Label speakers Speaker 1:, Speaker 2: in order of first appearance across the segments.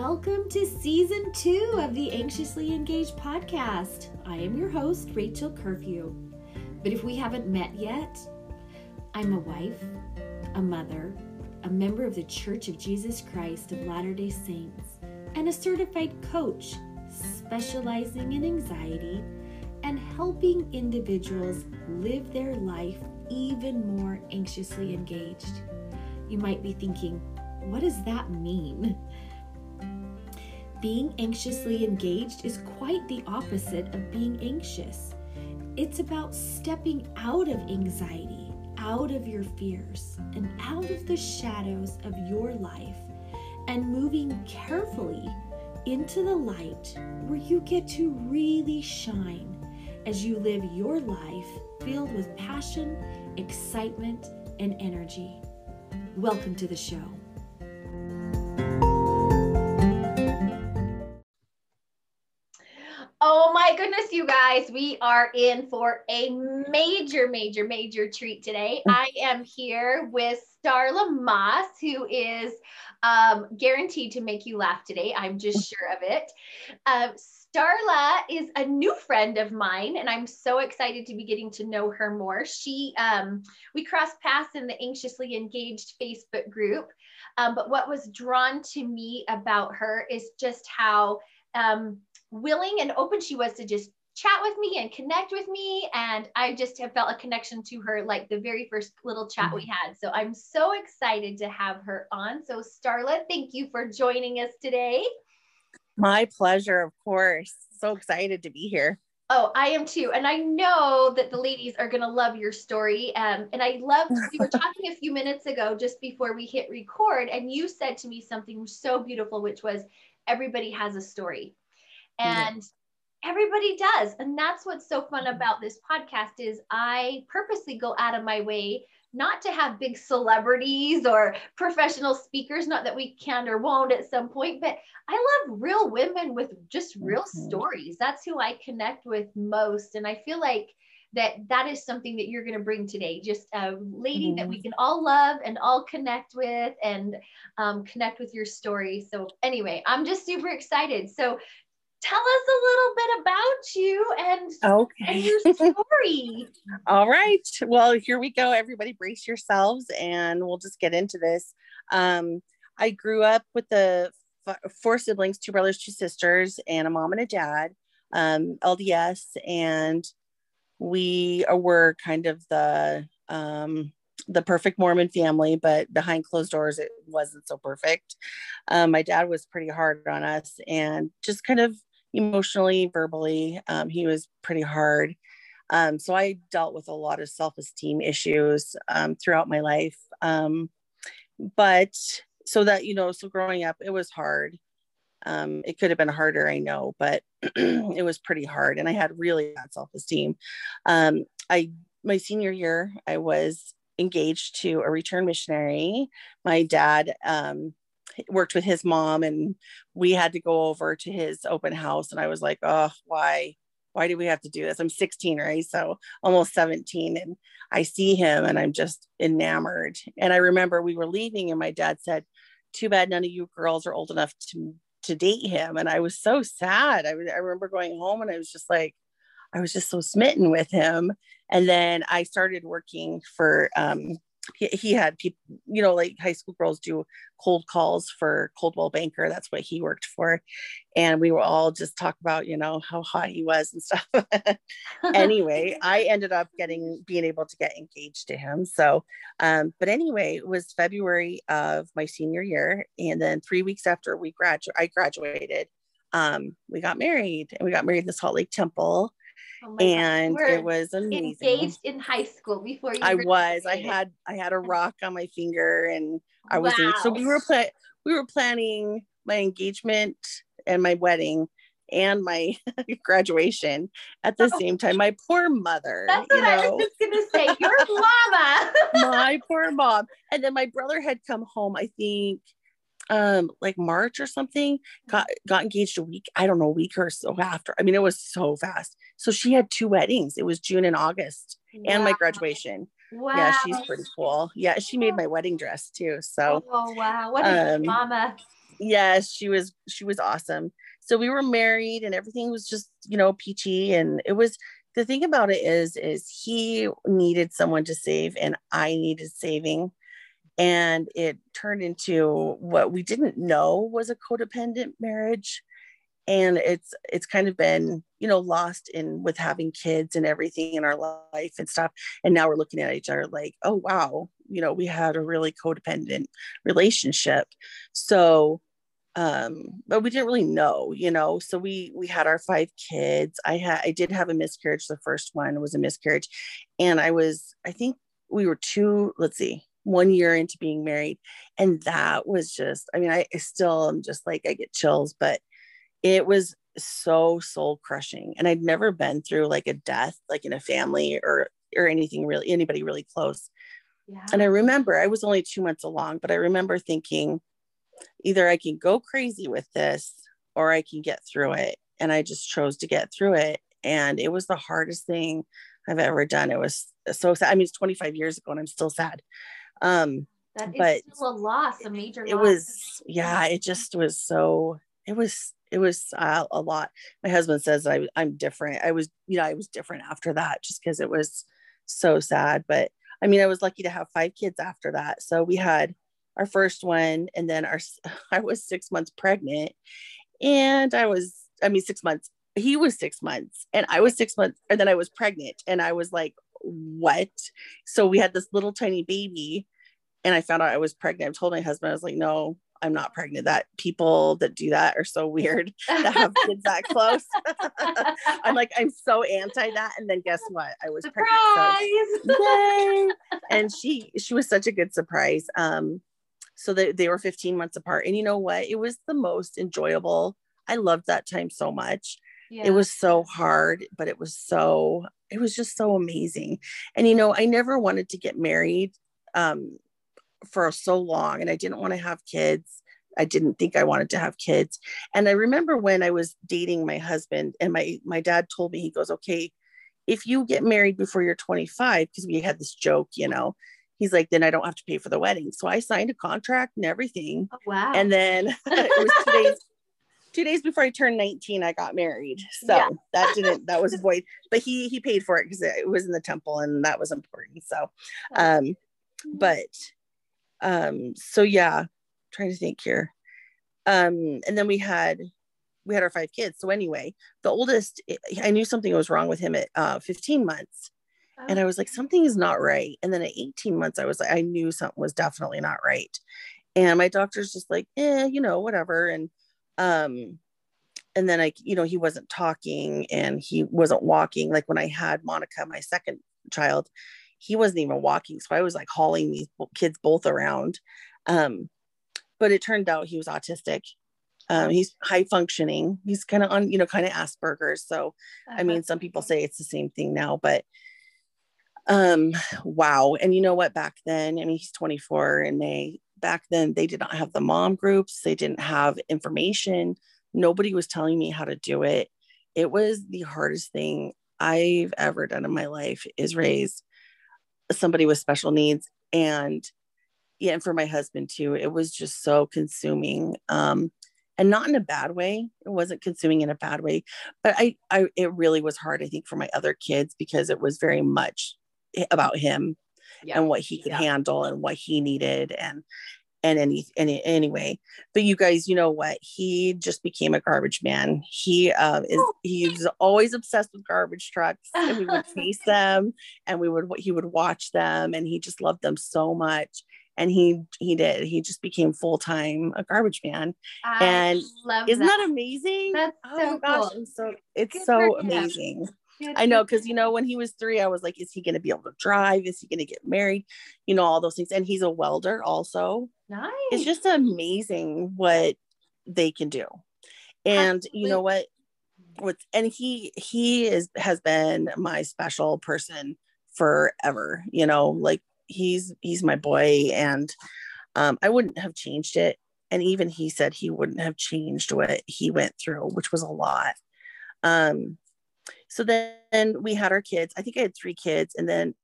Speaker 1: Welcome to season two of the Anxiously Engaged podcast. I am your host, Rachel Curfew. But if we haven't met yet, I'm a wife, a mother, a member of the Church of Jesus Christ of Latter day Saints, and a certified coach specializing in anxiety and helping individuals live their life even more anxiously engaged. You might be thinking, what does that mean? Being anxiously engaged is quite the opposite of being anxious. It's about stepping out of anxiety, out of your fears, and out of the shadows of your life, and moving carefully into the light where you get to really shine as you live your life filled with passion, excitement, and energy. Welcome to the show.
Speaker 2: Oh my goodness, you guys, we are in for a major, major, major treat today. I am here with Starla Moss, who is um, guaranteed to make you laugh today. I'm just sure of it. Uh, Starla is a new friend of mine, and I'm so excited to be getting to know her more. She, um, we crossed paths in the Anxiously Engaged Facebook group, um, but what was drawn to me about her is just how um, willing and open she was to just chat with me and connect with me. And I just have felt a connection to her like the very first little chat we had. So I'm so excited to have her on. So, Starla, thank you for joining us today.
Speaker 3: My pleasure, of course. So excited to be here.
Speaker 2: Oh, I am too. And I know that the ladies are going to love your story. Um, and I love, we were talking a few minutes ago just before we hit record, and you said to me something so beautiful, which was everybody has a story and yeah. everybody does and that's what's so fun mm-hmm. about this podcast is i purposely go out of my way not to have big celebrities or professional speakers not that we can or won't at some point but i love real women with just real mm-hmm. stories that's who i connect with most and i feel like that that is something that you're going to bring today just a lady mm-hmm. that we mm-hmm. can all love and all connect with and um, connect with your story so anyway i'm just super excited so tell us a little bit about you and, okay. and your story.
Speaker 3: All right. Well, here we go. Everybody brace yourselves and we'll just get into this. Um, I grew up with the f- four siblings, two brothers, two sisters, and a mom and a dad, um, LDS. And we were kind of the, um, the perfect Mormon family, but behind closed doors, it wasn't so perfect. Um, my dad was pretty hard on us and just kind of emotionally, verbally. Um, he was pretty hard. Um, so I dealt with a lot of self esteem issues um, throughout my life. Um, but so that, you know, so growing up, it was hard. Um, it could have been harder, I know, but it was pretty hard. And I had really bad self esteem. Um, I, my senior year, I was engaged to a return missionary. My dad um, worked with his mom and we had to go over to his open house and i was like oh why why do we have to do this? I'm 16 right? So almost 17 and i see him and i'm just enamored. And i remember we were leaving and my dad said too bad none of you girls are old enough to to date him. And i was so sad. I, I remember going home and i was just like i was just so smitten with him. And then i started working for um, he, he had people, you know, like high school girls do cold calls for Coldwell Banker. That's what he worked for. And we were all just talk about, you know, how hot he was and stuff. anyway, I ended up getting, being able to get engaged to him. So, um, but anyway, it was February of my senior year. And then three weeks after we graduated, I graduated, um, we got married and we got married in the Salt Lake Temple. Oh and it was amazing.
Speaker 2: Engaged in high school before you.
Speaker 3: I was. I had. I had a rock on my finger, and I was. Wow. so we were pla- We were planning my engagement and my wedding and my graduation at the oh. same time. My poor mother.
Speaker 2: That's what know. I was just gonna say. Your mama.
Speaker 3: my poor mom. And then my brother had come home. I think um like March or something, got got engaged a week, I don't know, a week or so after. I mean, it was so fast. So she had two weddings. It was June and August wow. and my graduation. Wow. Yeah, she's pretty cool. Yeah, she made my wedding dress too. So
Speaker 2: Oh wow. What a um, mama.
Speaker 3: yes, she was she was awesome. So we were married and everything was just, you know, peachy and it was the thing about it is is he needed someone to save and I needed saving and it turned into what we didn't know was a codependent marriage. And it's it's kind of been you know lost in with having kids and everything in our life and stuff. And now we're looking at each other like oh wow you know we had a really codependent relationship. So um but we didn't really know you know so we we had our five kids. I had i did have a miscarriage. The first one was a miscarriage. And i was i think we were two let's see one year into being married and that was just i mean i, I still am just like i get chills but it was so soul crushing and i'd never been through like a death like in a family or or anything really anybody really close. Yeah. and i remember i was only two months along but i remember thinking either i can go crazy with this or i can get through it. And i just chose to get through it and it was the hardest thing i've ever done. It was so sad i mean it's 25 years ago and i'm still sad um
Speaker 2: that but still a loss a major
Speaker 3: it loss. was yeah it just was so it was it was uh, a lot. My husband says I, I'm different. I was, you know, I was different after that just because it was so sad. But I mean, I was lucky to have five kids after that. So we had our first one, and then our, I was six months pregnant, and I was, I mean, six months. He was six months, and I was six months, and then I was pregnant, and I was like, what? So we had this little tiny baby, and I found out I was pregnant. I told my husband, I was like, no, I'm not pregnant. That people that do that are so weird that have kids that close. I'm like, I'm so anti that. And then guess what? I was surprise! pregnant. So, yay! and she she was such a good surprise. Um, so they, they were 15 months apart. And you know what? It was the most enjoyable. I loved that time so much. Yeah. It was so hard, but it was so, it was just so amazing. And you know, I never wanted to get married. Um, for so long and I didn't want to have kids. I didn't think I wanted to have kids. And I remember when I was dating my husband and my my dad told me he goes, "Okay, if you get married before you're 25 because we had this joke, you know, he's like, then I don't have to pay for the wedding. So I signed a contract and everything.
Speaker 2: Oh, wow.
Speaker 3: And then it was two days, two days before I turned 19, I got married. So yeah. that didn't, that was void, but he, he paid for it because it was in the temple and that was important. So, um, but um so yeah trying to think here um and then we had we had our five kids so anyway the oldest i knew something was wrong with him at uh 15 months oh. and i was like something is not right and then at 18 months i was like i knew something was definitely not right and my doctor's just like eh you know whatever and um and then i you know he wasn't talking and he wasn't walking like when i had monica my second child he wasn't even walking. So I was like hauling these kids both around. Um, but it turned out he was autistic. Um, he's high functioning. He's kind of on, you know, kind of Asperger's. So, uh-huh. I mean, some people say it's the same thing now, but um, wow. And you know what? Back then, I mean, he's 24 and they, back then, they did not have the mom groups. They didn't have information. Nobody was telling me how to do it. It was the hardest thing I've ever done in my life is raise somebody with special needs and yeah and for my husband too it was just so consuming um and not in a bad way it wasn't consuming in a bad way but i i it really was hard i think for my other kids because it was very much about him yeah. and what he could yeah. handle and what he needed and and any, any anyway but you guys you know what? He just became a garbage man. He uh, is oh. he's always obsessed with garbage trucks and we would chase them and we would he would watch them and he just loved them so much and he he did. He just became full-time a garbage man. I and isn't that. that. amazing?
Speaker 2: That's oh so gosh
Speaker 3: cool. so it's Good so amazing I know because you know when he was three, I was like, is he going to be able to drive? Is he going to get married? You know all those things, and he's a welder also.
Speaker 2: Nice.
Speaker 3: It's just amazing what they can do, and Absolutely. you know what? What's and he he is has been my special person forever. You know, like he's he's my boy, and um, I wouldn't have changed it. And even he said he wouldn't have changed what he went through, which was a lot. Um, so then we had our kids. I think I had three kids. And then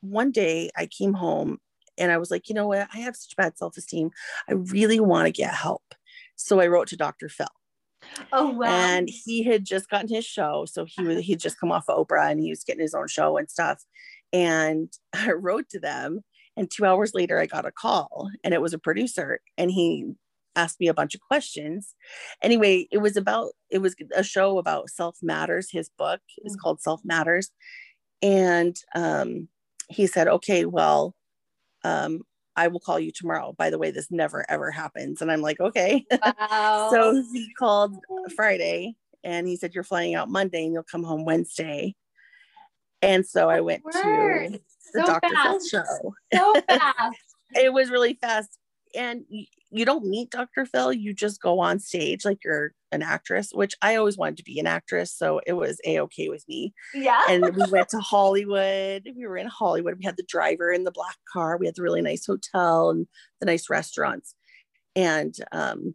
Speaker 3: one day I came home and I was like, you know what? I have such bad self esteem. I really want to get help. So I wrote to Dr. Phil.
Speaker 2: Oh wow.
Speaker 3: And he had just gotten his show. So he was he'd just come off of Oprah and he was getting his own show and stuff. And I wrote to them. And two hours later, I got a call and it was a producer. And he asked me a bunch of questions. Anyway, it was about it was a show about self matters. His book is
Speaker 2: Mm.
Speaker 3: called Self Matters, and um, he said, "Okay, well, um, I will call you tomorrow." By the way, this never ever happens, and I'm like, "Okay."
Speaker 2: wow.
Speaker 3: so he called Friday, and he said, "You're flying out Monday, and you'll come home Wednesday." And so I went to the
Speaker 2: So
Speaker 3: Dr. Phil show
Speaker 2: so fast.
Speaker 3: it was really fast and you don't meet dr phil you just go on stage like you're an actress which i always wanted to be an actress so it was a-okay with me.
Speaker 2: Yeah.
Speaker 3: and we went to hollywood. We were in hollywood. We had the driver in the black car. We had the really nice hotel and the nice restaurants. And um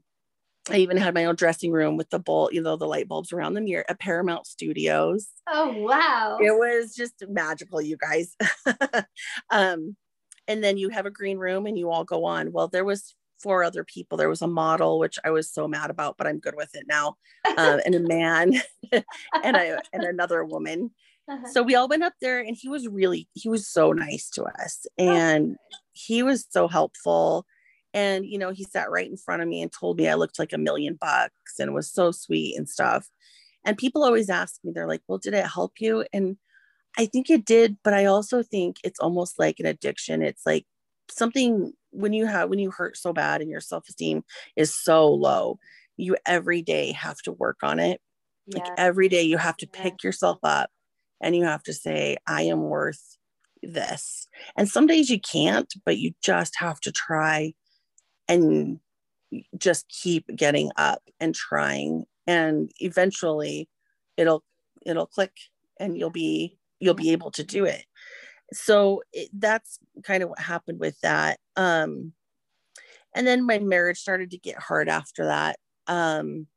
Speaker 3: I even had my own dressing room with the bulb, you know, the light bulbs around the mirror at Paramount Studios.
Speaker 2: Oh wow.
Speaker 3: it was just magical you guys. Um and then you have a green room and you all go on. Well there was four other people. There was a model which i was so mad about but i'm good with it now um, and a man and i and another woman.
Speaker 2: Uh-huh.
Speaker 3: so we all went up there and he was really he was so nice to us and he was so helpful. And you know he sat right in front of me and told me i looked like a million bucks and was so sweet and stuff. And people always ask me they're like well did it help you? And i think it did but i also think it's almost like an addiction. It's like something when you have when you hurt so bad and your self-esteem is so low you every day have to work on it. Like every day you have to
Speaker 2: Yeah.
Speaker 3: pick yourself up and you have to say i am worth this. And some days you can't but you just have to try and just keep getting up and trying. And eventually it'll it'll click and you'll be you'll be able to do it so it, that's kind of what happened with that um and then my marriage started to get hard after that um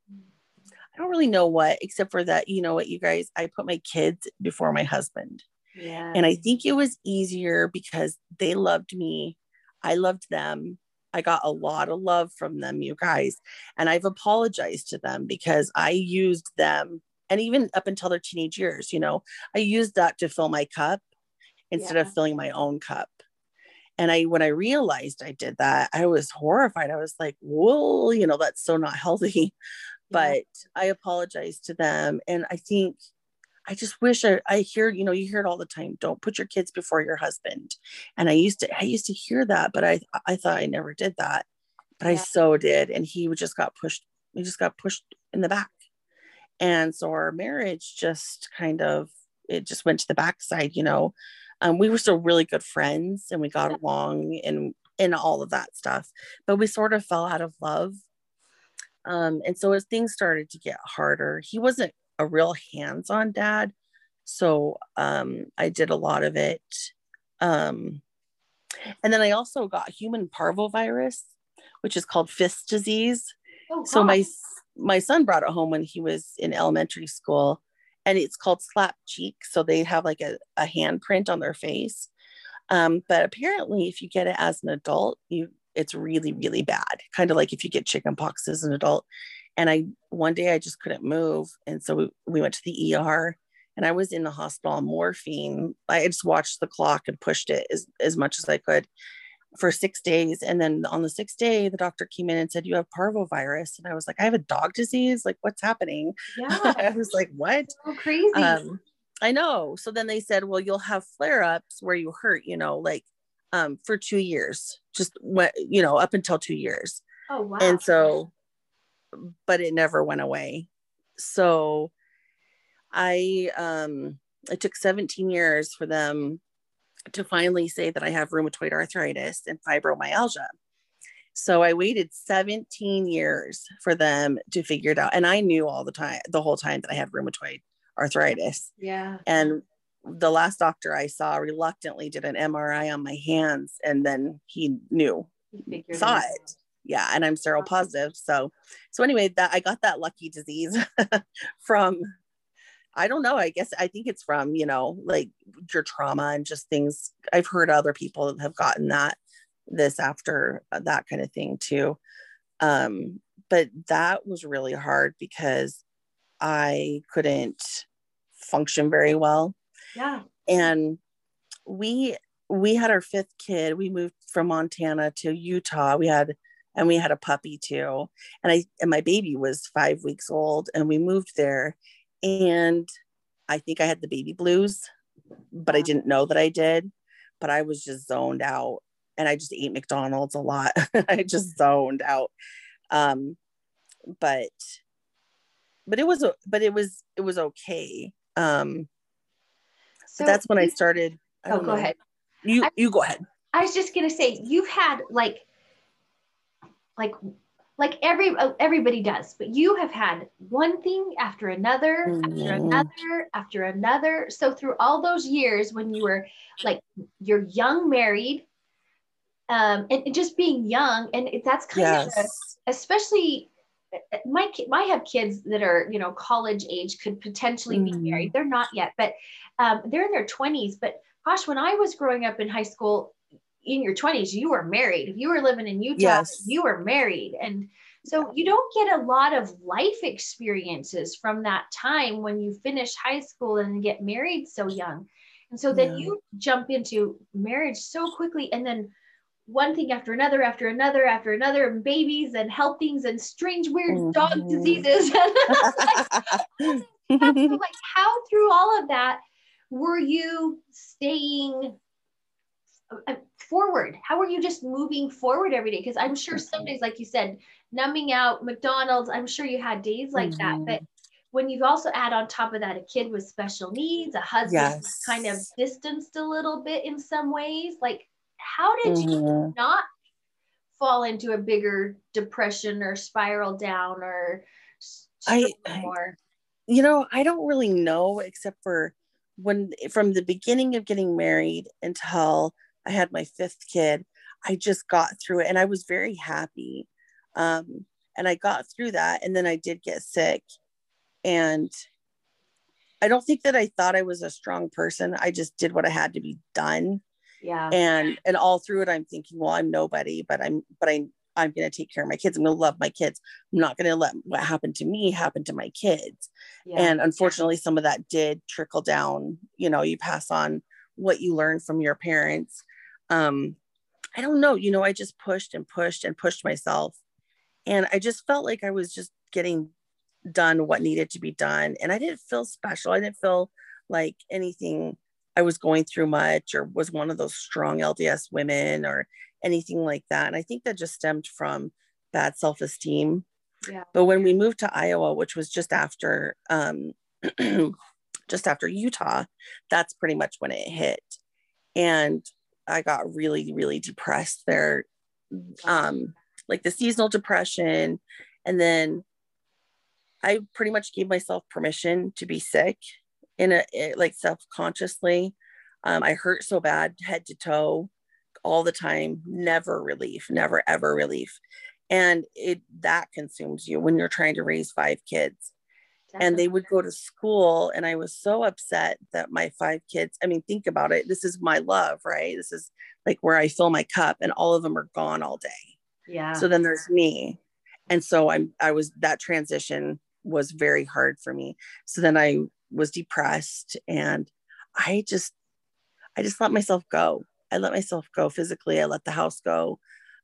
Speaker 3: I don't really know what, except for that, you know what, you guys, I put my kids before my husband.
Speaker 2: yeah.
Speaker 3: And I think it was easier because they loved me. I loved them. I got a lot of love from them, you guys. And I've apologized to them because I used them, and even up until their teenage years, you know, I used that to fill my cup instead
Speaker 2: Yeah.
Speaker 3: of filling my own cup. And I, when I realized I did that, I was horrified. I was like, whoa, you know, that's so not healthy but I apologized to them. And I think I just wish I, I hear, you know, you hear it all the time. Don't put your kids before your husband. And I used to, I used to hear that, but I, I thought I never did that, but I so did. And he just got pushed, he just got pushed in the back. And so our marriage just kind of, it just went to the backside, you know. Um, we were still really good friends and we got along and and all of that stuff, but we sort of fell out of love um, and so as things started to get harder, he wasn't a real hands-on dad. So um, I did a lot of it. Um, and then I also got human parvovirus, which is called fifth disease.
Speaker 2: Oh,
Speaker 3: So my my son brought it home when he was in elementary school, and it's called slap cheek. So they have like a, a handprint on their face. Um, but apparently, if you get it as an adult, you it's really really bad. Kind of like if you get chicken pox as an adult. And I one day I just couldn't move, and so we, we went to the ER, and I was in the hospital on morphine. I just watched the clock and pushed it as as much as I could for six days. And then on the sixth day, the doctor came in and said, You have parvovirus. And I was like, I have a dog disease. Like, what's happening?
Speaker 2: Yeah.
Speaker 3: I was like, What?
Speaker 2: So crazy.
Speaker 3: Um, I know. So then they said, Well, you'll have flare ups where you hurt, you know, like um, for two years, just what, you know, up until two years.
Speaker 2: oh wow.
Speaker 3: And so, but it never went away. So I, um, it took 17 years for them to finally say that I have rheumatoid arthritis and fibromyalgia. So I waited 17 years for them to figure it out. And I knew all the time, the whole time that I had rheumatoid arthritis.
Speaker 2: yeah.
Speaker 3: And the last doctor I saw reluctantly did an MRI on my hands and then he knew
Speaker 2: figured
Speaker 3: saw
Speaker 2: out.
Speaker 3: it. Yeah, and I'm seropositive. So so anyway, that I got that lucky disease from I don't know. I guess I think it's from, you know, like your trauma and just things I've heard other people have gotten that this after uh, that kind of thing too. Um but that was really hard because I couldn't function very well.
Speaker 2: Yeah.
Speaker 3: And we we had our fifth kid. We moved from Montana to Utah. We had and we had a puppy too. And I and my baby was 5 weeks old and we moved there and I think I had the baby blues, but I didn't know that I did. But I was just zoned out and I just ate McDonald's a lot. I just zoned out. Um, but but it was but it was it was okay. Um, so that's when I started.
Speaker 2: I oh, go know. ahead.
Speaker 3: You I, you go ahead.
Speaker 2: I was just gonna say you've had like like like every uh, everybody does but you have had one thing after another mm-hmm. after another after another so through all those years when you were like you're young married um and, just being young and that's kind yes. of a, especially uh, my I have kids that are you know college age could potentially mm-hmm. be married they're not yet but um, they're in their 20s but gosh when I was growing up in high school in your 20s you were married if you were living in utah yes. you were married and so you don't get a lot of life experiences from that time when you finish high school and get married so young and so then yeah. you jump into marriage so quickly and then one thing after another after another after another and babies and health things and strange weird mm-hmm. dog diseases like, like how through all of that were you staying forward? How are you just moving forward every day? Because I'm sure some days, like you said, numbing out McDonald's, I'm sure you had days like mm-hmm. that. But when you also add on top of that a kid with special needs, a husband yes. kind of distanced a little bit in some ways, like how did mm-hmm. you not fall into a bigger depression or spiral down or
Speaker 3: I, more? You know, I don't really know except for when from the beginning of getting married until I had my fifth kid, I just got through it and I was very happy. Um, and I got through that. And then I did get sick. And I don't think that I thought I was a strong person. I just did what I had to be done.
Speaker 2: Yeah.
Speaker 3: And and all through it, I'm thinking, well, I'm nobody, but I'm but I I'm gonna take care of my kids. I'm gonna love my kids. I'm not gonna let what happened to me happen to my kids. Yeah. And unfortunately, some of that did trickle down. You know, you pass on what you learn from your parents um i don't know you know i just pushed and pushed and pushed myself. And i just felt like i was just getting done what needed to be done. And i didn't feel special. I didn't feel like anything i was going through much or was one of those strong lds women or anything like that. And i think that just stemmed from bad self-esteem.
Speaker 2: Yeah.
Speaker 3: but when we moved to iowa which was just after um just after utah that's pretty much when it hit. And I got really, really depressed there. Um, like the seasonal depression. And then I pretty much gave myself permission to be sick in a like self-consciously. Um, I hurt so bad, head to toe, all the time, never relief, never ever relief. And it that consumes you when you're trying to raise five kids. Definitely. and they would go to school and i was so upset that my five kids i mean think about it this is my love right? This is like where i fill my cup and all of them are gone all day.
Speaker 2: Yeah.
Speaker 3: So then there's me. And so i'm i was that transition was very hard for me. So then i was depressed and i just i just let myself go. I let myself go physically. I let the house go.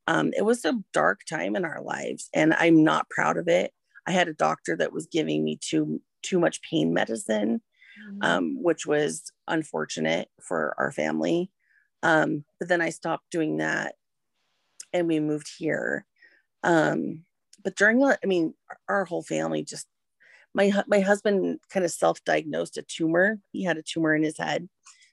Speaker 3: Um, it was a dark time in our lives and i'm not proud of it I had a doctor that was giving me too too much pain medicine, mm-hmm. um, which was unfortunate for our family. Um, but then I stopped doing that, and we moved here. Um, but during, I mean, our whole family just my my husband kind of self-diagnosed a tumor. He had a tumor in his head,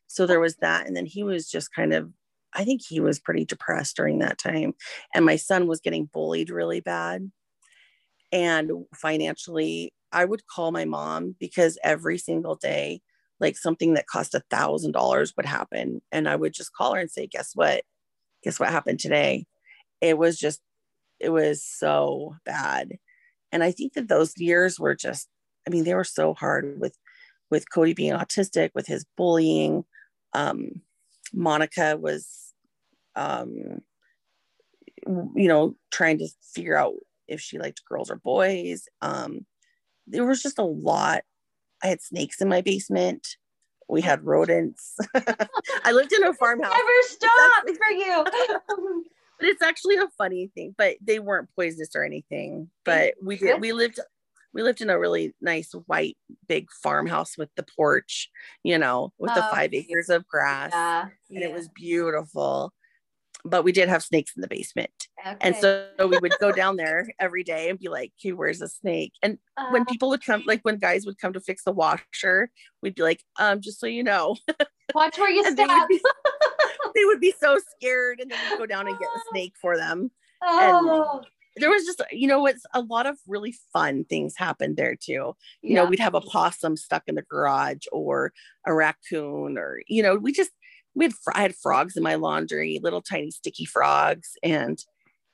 Speaker 3: so there was that, and then he was just kind of. I think he was pretty depressed during that time. And my son was getting bullied really bad and financially i would call my mom because every single day like something that cost a thousand dollars would happen and i would just call her and say guess what? Guess what happened today? It was just it was so bad. And i think that those years were just i mean they were so hard with with cody being autistic with his bullying. Um monica was um you know trying to figure out if she liked girls or boys. Um, there was just a lot. I had snakes in my basement. We had rodents. I lived in a farmhouse.
Speaker 2: Never stopped for you.
Speaker 3: but it's actually a funny thing. But they weren't poisonous or anything. But we did. We lived. We lived in a really nice white big farmhouse with the porch, you know, with the five acres of grass,
Speaker 2: Yeah.
Speaker 3: and it was beautiful. But we did have snakes in the basement.
Speaker 2: okay.
Speaker 3: And so we would go down there every day and be like, hey, where's a snake? And when
Speaker 2: Uh,
Speaker 3: people would come, like when guys would come to fix the washer, we'd be like, um, just so you know.
Speaker 2: watch where you
Speaker 3: And they
Speaker 2: step.
Speaker 3: would, be, they would be so scared. And then we'd go down and get the snake for them.
Speaker 2: oh,
Speaker 3: There was just, you know, it's a lot of really fun things happened there too. You know, we'd have a possum stuck in the garage or a raccoon or, you know, we just, we had, I had frogs in my laundry, little tiny sticky frogs. And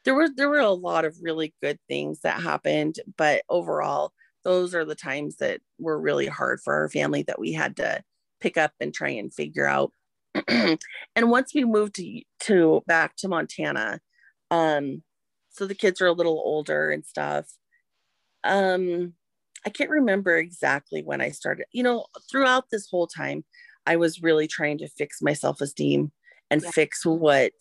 Speaker 3: there were, there were a lot of really good things that happened. But overall, those are the times that were really hard for our family that we had to pick up and try and figure out. and once we moved to, to back to Montana, um, so the kids are a little older and stuff. Um, I can't remember exactly when I started. You know, throughout this whole time, I was really trying to fix my self esteem and
Speaker 2: Yeah.
Speaker 3: fix what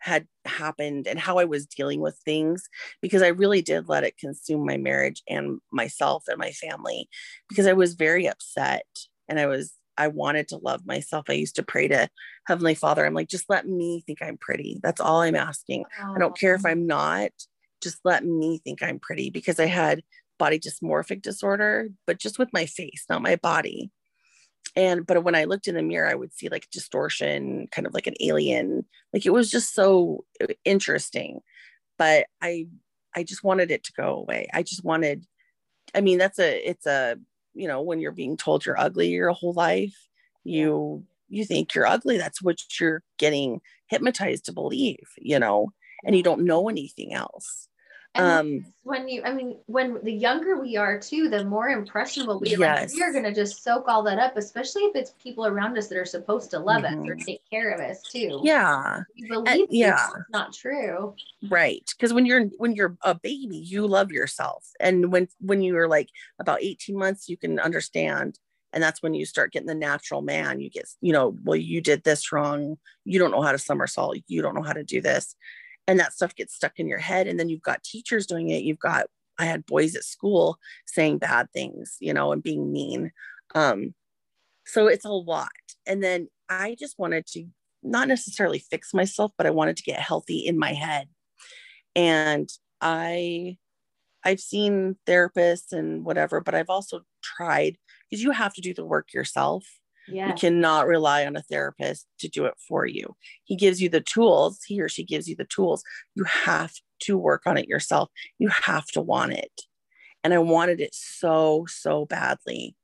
Speaker 3: had happened and how I was dealing with things because I really did let it consume my marriage and myself and my family because I was very upset and I was I wanted to love myself. I used to pray to Heavenly Father. I'm like, just let me think I'm pretty. That's all I'm asking. I don't care if I'm not, just let me think I'm pretty because I had body dysmorphic disorder, but just with my face, not my body. And but when I looked in the mirror, I would see like distortion, kind of like an alien. Like it was just so uh, interesting. But I I just wanted it to go away. I just wanted, I mean, that's a it's a, you know, when you're being told you're ugly your whole life, you you think you're ugly. That's what you're getting hypnotized to believe, you know, and you don't know anything else.
Speaker 2: And
Speaker 3: Um,
Speaker 2: when you, I mean, when the younger we are too, the more impressionable we are. Like,
Speaker 3: Yes.
Speaker 2: we are going to just soak all that up, especially if it's people around us that are supposed to love us or
Speaker 3: Mhm.
Speaker 2: take care of us too.
Speaker 3: yeah,
Speaker 2: We believe
Speaker 3: yeah.
Speaker 2: it's not true.
Speaker 3: right. Because when you're when you're a baby, you love yourself, and when when you're like about 18 months, you can understand. And that's when you start getting the natural man. You get, you know, well, you did this wrong. You don't know how to somersault. You don't know how to do this. And that stuff gets stuck in your head. And then you've got teachers doing it. You've got, I had boys at school saying bad things, you know, and being mean. Um, so it's a lot. And then I just wanted to not necessarily fix myself, but I wanted to get healthy in my head. And I I've seen therapists and whatever, but I've also tried because you have to do the work yourself.
Speaker 2: Yeah.
Speaker 3: You cannot rely on a therapist to do it for you. He gives you the tools, he or she gives you the tools. You have to work on it yourself. You have to want it. And I wanted it so, so badly.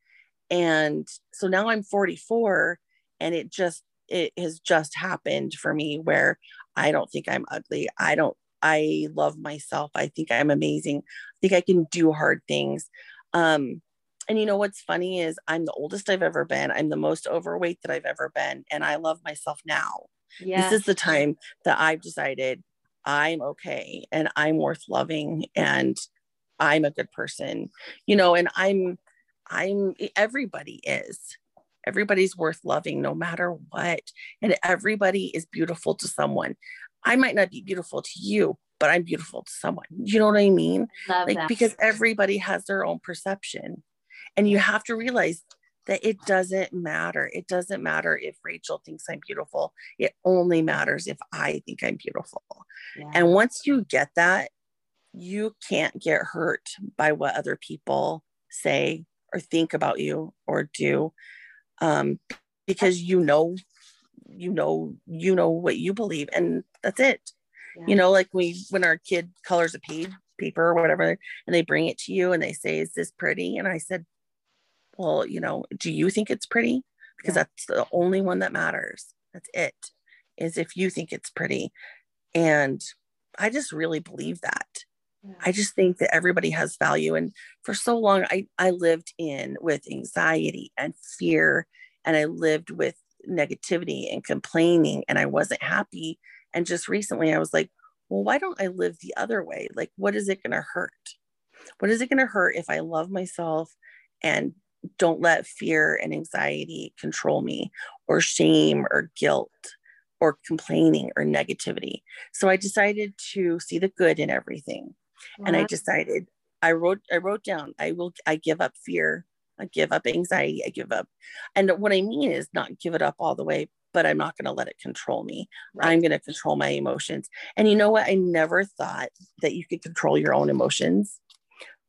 Speaker 3: And so now I'm 44 and it just, it has just happened for me where I don't think I'm ugly. I don't, I love myself. I think I'm amazing. I think I can do hard things. Um, and you know what's funny is I'm the oldest I've ever been. I'm the most overweight that I've ever been. And I love myself now.
Speaker 2: Yeah.
Speaker 3: This is the time that I've decided I'm okay and I'm worth loving and I'm a good person, you know, and I'm, I'm, everybody is. Everybody's worth loving no matter what. And everybody is beautiful to someone. I might not be beautiful to you, but I'm beautiful to someone. You know what I mean?
Speaker 2: Love
Speaker 3: like
Speaker 2: that.
Speaker 3: because everybody has their own perception and you have to realize that it doesn't matter. It doesn't matter if rachel thinks i'm beautiful. It only matters if i think i'm beautiful.
Speaker 2: Yeah.
Speaker 3: and once you get that you can't get hurt by what other people say or think about you or do um, because you know you know you know what you believe and that's it.
Speaker 2: Yeah.
Speaker 3: you know like we when our kid colors a page paper or whatever and they bring it to you and they say is this pretty? And i said well you know do you think it's pretty because
Speaker 2: Yeah.
Speaker 3: that's the only one that matters that's it is if you think it's pretty and i just really believe that
Speaker 2: Yeah.
Speaker 3: I just think that everybody has value. And for so long, I, I lived in with anxiety and fear, and I lived with negativity and complaining, and I wasn't happy. And just recently, I was like, well, why don't I live the other way? Like, what is it going to hurt? What is it going to hurt if I love myself and don't let fear and anxiety control me or shame or guilt or complaining or negativity? So I decided to see the good in everything. Wow. And I decided I wrote I wrote down I will I give up fear, I give up anxiety, I give up. And what I mean is not give it up all the way, but I'm not going to let it control me. Right. I'm going to control my emotions. And you know what? I never thought that you could control your own emotions,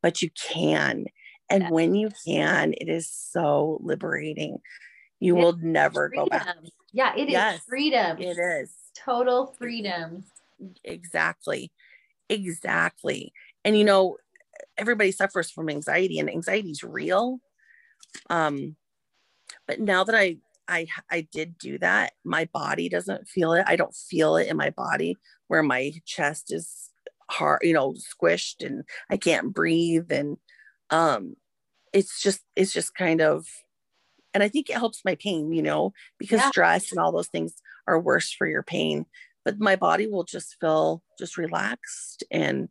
Speaker 3: but you can. And yeah. when you can, it is so liberating. You will never freedom. go back.
Speaker 2: Yeah, it yes, is freedom.
Speaker 3: It is
Speaker 2: total freedom.
Speaker 3: Exactly. Exactly. And you know, everybody suffers from anxiety and anxiety is real. Um, but now that I I I did do that, my body doesn't feel it. I don't feel it in my body where my chest is hard, you know, squished and I can't breathe and um it's just it's just kind of and I think it helps my pain, you know, because yeah. stress and all those things are worse for your pain. But my body will just feel just relaxed and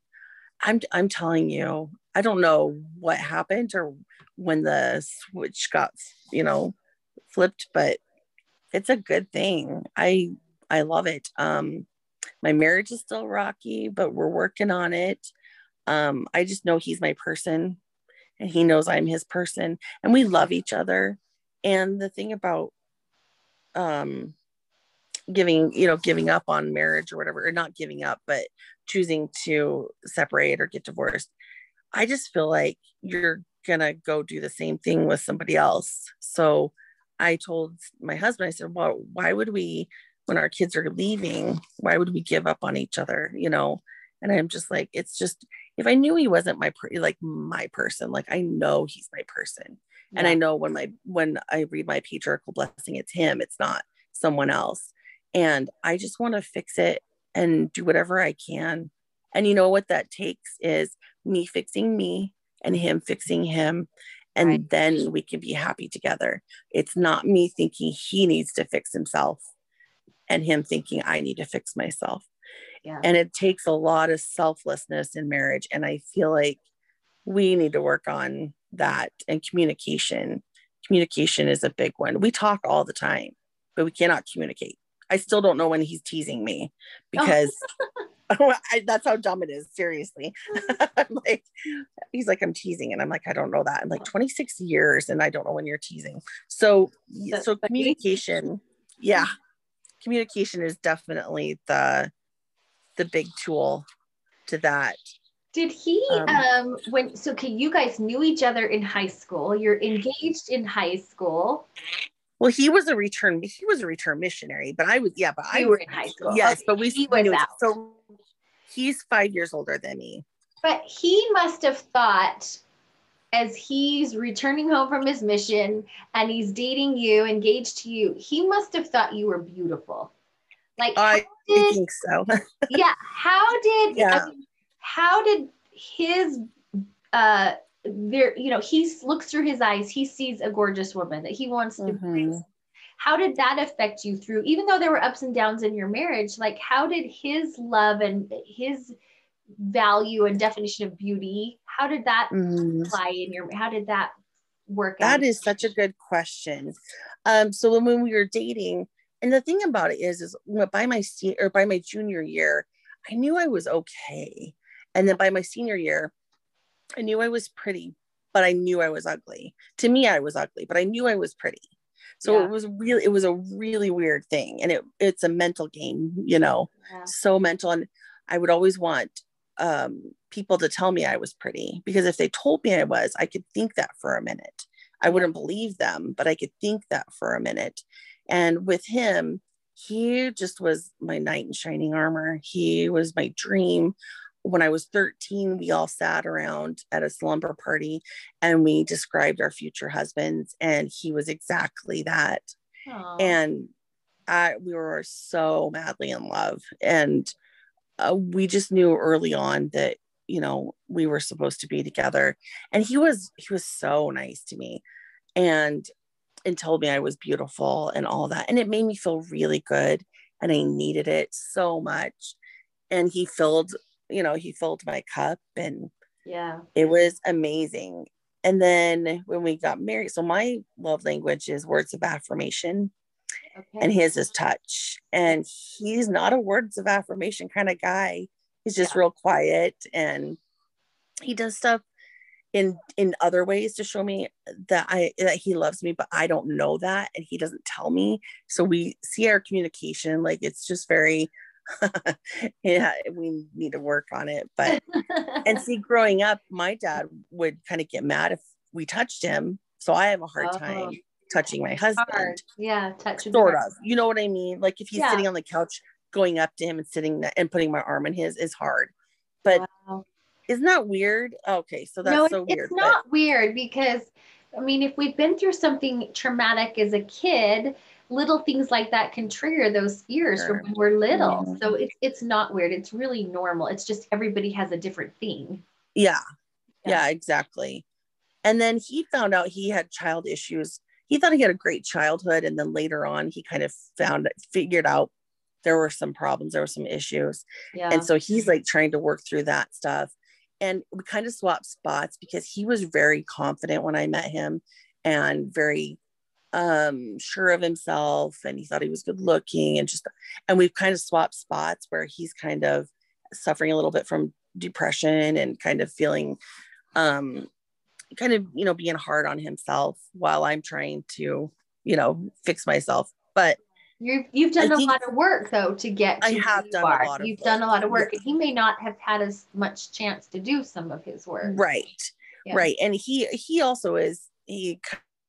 Speaker 3: I'm I'm telling you, I don't know what happened or when the switch got, you know, flipped, but it's a good thing. I I love it. Um my marriage is still rocky, but we're working on it. Um I just know he's my person and he knows I'm his person and we love each other. And the thing about um giving, you know, giving up on marriage or whatever, or not giving up, but choosing to separate or get divorced, I just feel like you're gonna go do the same thing with somebody else. So I told my husband, I said, Well, why would we, when our kids are leaving, why would we give up on each other? You know, and i'm just like it's just if i knew he wasn't my per- like my person like i know he's my person. Yeah. and i know when my when i read my patriarchal blessing it's him it's not someone else. And i just want to fix it and do whatever i can. And you know what that takes is me fixing me and him fixing him and right. then we can be happy together. It's not me thinking he needs to fix himself and him thinking i need to fix myself yeah. and it takes a lot of selflessness in marriage and i feel like we need to work on that and communication. Communication is a big one. We talk all the time but we cannot communicate. I still don't know when he's teasing me oh. because oh. I, that's how dumb it is seriously. I'm like he's like i'm teasing and i'm like i don't know that. I'm like 26 years and i don't know when you're teasing. So so communication yeah communication is definitely the the big tool to that.
Speaker 2: Did he um, um when so okay, you guys knew each other in high school. You're engaged in high school.
Speaker 3: Well, he was a return he was a return missionary, but I was yeah, but
Speaker 2: you
Speaker 3: I
Speaker 2: were in high school.
Speaker 3: Yes, okay. but we he was out. so he's five years older than me.
Speaker 2: But he must have thought as he's returning home from his mission and he's dating you, engaged to you, he must have thought you were beautiful. Like
Speaker 3: I did, think so.
Speaker 2: yeah. How did yeah. I mean, how did his uh there you know he looks through his eyes he sees a gorgeous woman that he wants to mm-hmm. how did that affect you through even though there were ups and downs in your marriage like how did his love and his value and definition of beauty how did that mm-hmm. apply in your how did that work
Speaker 3: That is such a good question um so when, when we were dating and the thing about it is, is by my or by my junior year, I knew I was okay. And then by my senior year, I knew I was pretty, but I knew I was ugly. To me, I was ugly, but I knew I was pretty. So yeah. it was really, it was a really weird thing. And it it's a mental game, you know, yeah. so mental. And I would always want um, people to tell me I was pretty because if they told me I was, I could think that for a minute. I wouldn't believe them, but I could think that for a minute. And with him, he just was my knight in shining armor. He was my dream. When I was 13, we all sat around at a slumber party and we described our future husbands, and he was exactly that. Aww. And I, we were so madly in love. And uh, we just knew early on that you know we were supposed to be together and he was he was so nice to me and and told me I was beautiful and all that. And it made me feel really good. And I needed it so much. and he filled you know he filled my cup and
Speaker 2: Yeah.
Speaker 3: it was amazing and then when we got married so my love language is words of affirmation
Speaker 2: Okay.
Speaker 3: and his is touch and he's not a words of affirmation kind of guy he's just real quiet and he does stuff in in other ways to show me that i that he loves me but i don't know that and he doesn't tell me so we see our communication like it's just very yeah we need to work on it but and see growing up my dad would kind of get mad if we touched him so i have a hard
Speaker 2: Oh.
Speaker 3: time touching my husband
Speaker 2: Hard. Yeah. touching
Speaker 3: sort of you know what i mean like if he's
Speaker 2: Yeah.
Speaker 3: sitting on the couch going up to him and sitting and putting my arm in his is hard but
Speaker 2: Wow.
Speaker 3: Isn't that weird okay so that's
Speaker 2: no,
Speaker 3: so weird
Speaker 2: it's
Speaker 3: but-
Speaker 2: not weird because I mean, if we've been through something traumatic as a kid, little things like that can trigger those fears from when we're little.
Speaker 3: Mhm.
Speaker 2: So it's it's not weird. It's really normal. It's just everybody has a different thing.
Speaker 3: yeah,
Speaker 2: Yeah.
Speaker 3: yeah exactly and then he found out he had child issues he thought he had a great childhood and then later on he kind of found figured out there were some problems there were some issues
Speaker 2: Yeah.
Speaker 3: and so he's like trying to work through that stuff and we kind of swapped spots because he was very confident when i met him and very um sure of himself and he thought he was good looking and just and we've kind of swapped spots where he's kind of suffering a little bit from depression and kind of feeling um kind of you know being hard on himself while i'm trying to you know fix myself. But
Speaker 2: You've you've done
Speaker 3: I
Speaker 2: a lot of work though to get. To where
Speaker 3: have
Speaker 2: you
Speaker 3: done a
Speaker 2: are.
Speaker 3: lot of
Speaker 2: You've done a lot of work,
Speaker 3: work.
Speaker 2: and he may not have had as much chance to do some of his work.
Speaker 3: right
Speaker 2: Yeah.
Speaker 3: right and he he also is he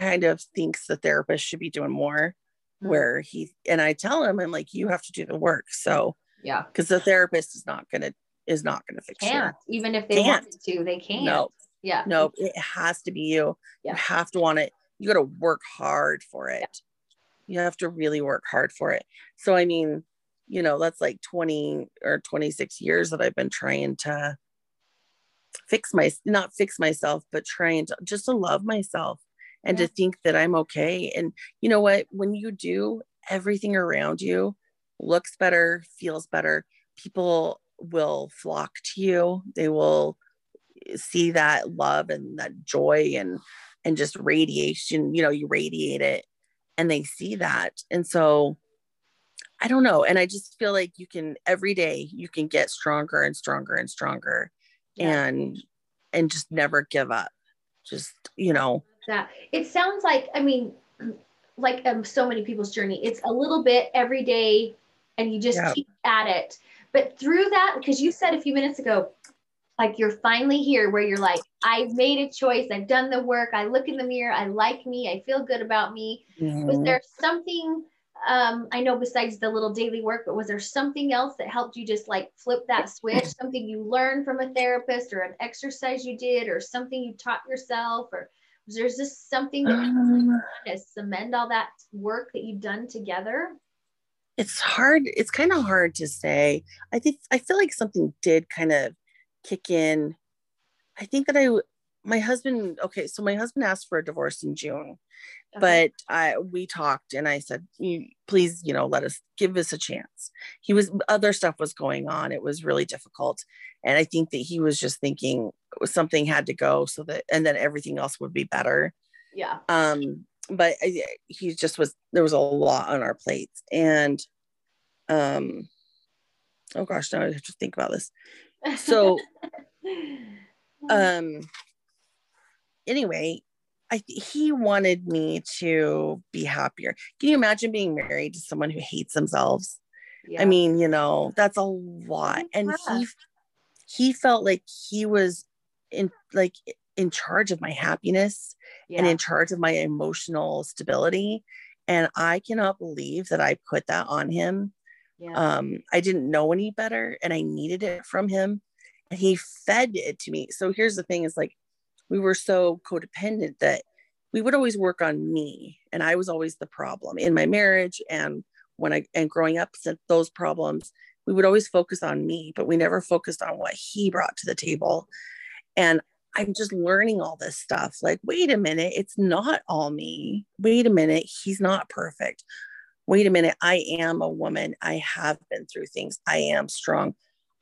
Speaker 3: kind of thinks the therapist should be doing more
Speaker 2: Mhm.
Speaker 3: where he and i tell him i'm like you have to do the work so
Speaker 2: Yeah.
Speaker 3: because the therapist is not gonna is not gonna fix
Speaker 2: Can't even if they
Speaker 3: Can't.
Speaker 2: wanted to, they can't.
Speaker 3: no
Speaker 2: Yeah.
Speaker 3: no it has to be you
Speaker 2: Yeah.
Speaker 3: you have to want it you got to work hard for it you have to really work hard for it. So i mean you know that's like 20 or 26 years that i've been trying to fix my not fix myself but trying to just to love myself and
Speaker 2: Yeah.
Speaker 3: to think that i'm okay. And you know what? When you do everything around you looks better feels better. People will flock to you. They will see that love and that joy and and just radiation you know you radiate it and they see that. And so i don't know. And i just feel like you can every day you can get stronger and stronger and stronger
Speaker 2: Yeah.
Speaker 3: and and just never give up. Just you know.
Speaker 2: That it sounds like i mean like um, so many people's journey it's a little bit every day and you just
Speaker 3: Yeah.
Speaker 2: keep at it. But through that because you said a few minutes ago like you're finally here where you're like i've made a choice. I've done the work. I look in the mirror. I like me. I feel good about me. Was
Speaker 3: Mhm.
Speaker 2: there something um i know besides the little daily work but was there something else that helped you just like flip that switch? Something you learned from a therapist or an exercise you did or something you taught yourself or was there just something that
Speaker 3: Um,
Speaker 2: of cement all that work that you've done together?
Speaker 3: It's hard. It's kind of hard to say. I think i feel like something did kind of kick in i think that i my husband okay so my husband asked for a divorce in june but I we talked and I said, please, you know, let us give us a chance. He was other stuff was going on. It was really difficult. And I think that he was just thinking something had to go so that and then everything else would be better.
Speaker 2: yeah
Speaker 3: Um, but I, he just was there was a lot on our plates. And um oh gosh, now I have to think about this. So um anyway i he wanted me to be happier can you imagine being married to someone who hates themselves
Speaker 2: yeah.
Speaker 3: i mean you know that's a lot and
Speaker 2: Yeah.
Speaker 3: he he felt like he was in like in charge of my happiness
Speaker 2: yeah.
Speaker 3: and in charge of my emotional stability and i cannot believe that i put that on him
Speaker 2: yeah.
Speaker 3: um i didn't know any better and i needed it from him he fed it to me. So here's the thing is like we were so codependent that we would always work on me and i was always the problem in my marriage. And when i and growing up since those problems we would always focus on me but we never focused on what he brought to the table. And i'm just learning all this stuff. Like wait a minute it's not all me. Wait a minute he's not perfect. Wait a minute i am a woman. I have been through things. I am strong.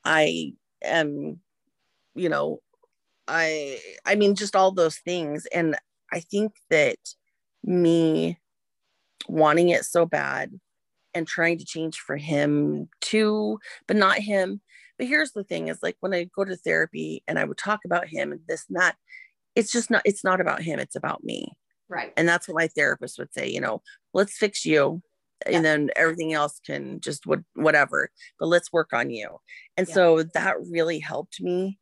Speaker 3: I am, you know, I I mean just all those things. And I think that me wanting it so bad and trying to change for him too, but not him. But here's the thing is like when I go to therapy and I would talk about him and this and that, it's just not, it's not about him, it's about me.
Speaker 2: Right.
Speaker 3: And that's what my therapist would say, you know, let's fix you.
Speaker 2: Yeah.
Speaker 3: And then everything else can just what whatever, but let's work on you. And
Speaker 2: Yeah.
Speaker 3: so that really helped me.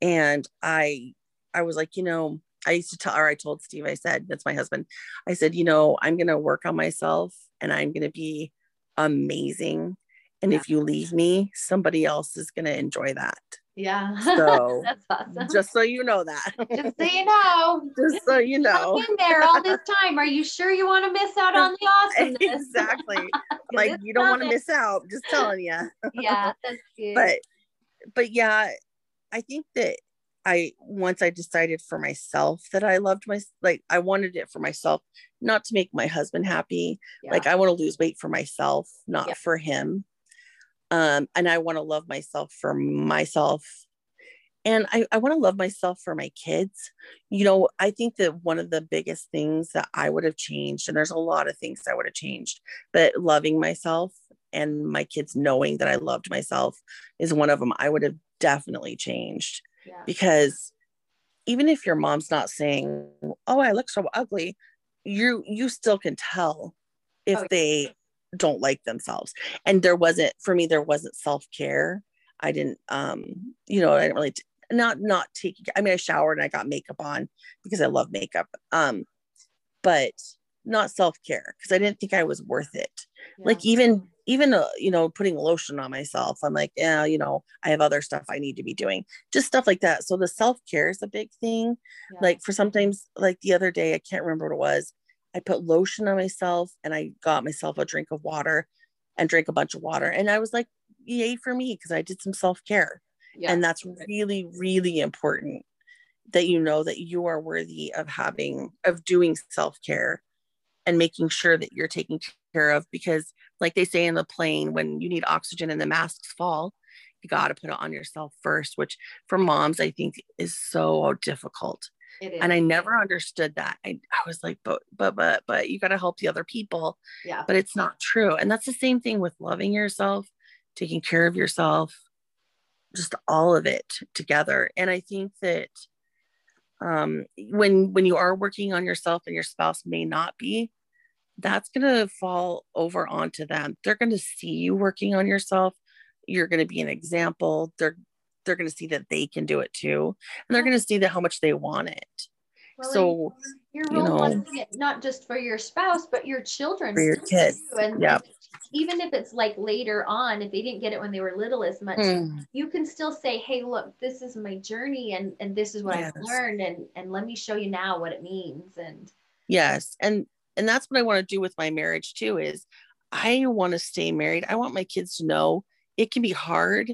Speaker 3: And I I was like, you know, I used to tell or I told Steve, I said, that's my husband. I said, you know, I'm gonna work on myself and I'm gonna be amazing. And
Speaker 2: Yeah.
Speaker 3: if you leave me, somebody else is gonna enjoy that.
Speaker 2: Yeah.
Speaker 3: So
Speaker 2: That's awesome.
Speaker 3: just so you know that.
Speaker 2: Just so you know.
Speaker 3: just so you know.
Speaker 2: Hung in there all this time. Are you sure you want to miss out on the awesomeness?
Speaker 3: exactly. Like you don't want to miss out. Just telling you.
Speaker 2: Yeah, that's good.
Speaker 3: But but yeah, I think that I once I decided for myself that I loved my like I wanted it for myself, not to make my husband happy.
Speaker 2: yeah.
Speaker 3: Like I want to lose weight for myself, not
Speaker 2: Yeah.
Speaker 3: for him. Um, and I want to love myself for myself. And I, I want to love myself for my kids. You know, I think that one of the biggest things that I would have changed, and there's a lot of things I would have changed, but loving myself and my kids knowing that I loved myself is one of them I would have definitely changed
Speaker 2: yeah.
Speaker 3: because even if your mom's not saying oh i look so ugly you you still can tell if
Speaker 2: Oh,
Speaker 3: they don't like themselves. And there wasn't for me there wasn't self-care. I didn't um you know i didn't really t- not not taking i mean i showered and i got makeup on because i love makeup um but not self-care because i didn't think i was worth it.
Speaker 2: Yeah.
Speaker 3: like even even uh, you know putting lotion on myself i'm like yeah you know i have other stuff i need to be doing. Just stuff like that. So the self-care is a big thing.
Speaker 2: Yeah.
Speaker 3: like for sometimes like the other day i can't remember what it was i put lotion on myself and i got myself a drink of water and drank a bunch of water and i was like yay for me because i did some self-care
Speaker 2: yeah.
Speaker 3: and that's really really important that you know that you are worthy of having of doing self-care and making sure that you're taken care of because like they say in the plane when you need oxygen and the masks fall you got to put it on yourself first which for moms i think is so difficult. And i never understood that. I, I was like but but but but you got to help the other people.
Speaker 2: Yeah.
Speaker 3: but it's not true. And that's the same thing with loving yourself taking care of yourself just all of it together. And i think that um when when you are working on yourself and your spouse may not be that's going to fall over onto them. They're going to see you working on yourself. You're going to be an example. They're they're going to see that they can do it too and they're going to see that how much they want it
Speaker 2: Well,
Speaker 3: so
Speaker 2: you're
Speaker 3: you
Speaker 2: role
Speaker 3: know-
Speaker 2: modeling it not just for your spouse, but your children.
Speaker 3: For your
Speaker 2: too.
Speaker 3: kids,
Speaker 2: And
Speaker 3: yeah.
Speaker 2: even if it's like later on, if they didn't get it when they were little as much,
Speaker 3: mm,
Speaker 2: you can still say, Hey, look, this is my journey and and this is what
Speaker 3: Yes.
Speaker 2: I've learned and and let me show you now what it means. And
Speaker 3: yes and and that's what i want to do with my marriage too is i want to stay married i want my kids to know it can be hard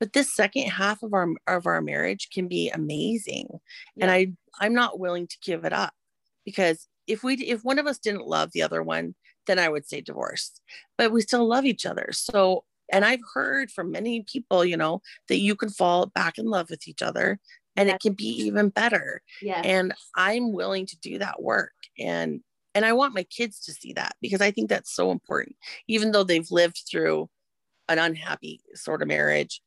Speaker 3: but this second half of our of our marriage can be amazing and i i'm not willing to give it up because if we if one of us didn't love the other one then i would say divorce but we still love each other. So and i've heard from many people you know that you can fall back in love with each other and
Speaker 2: Yeah.
Speaker 3: it can be even better.
Speaker 2: Yes.
Speaker 3: and i'm willing to do that work. And and i want my kids to see that because i think that's so important. Even though they've lived through an unhappy sort of marriage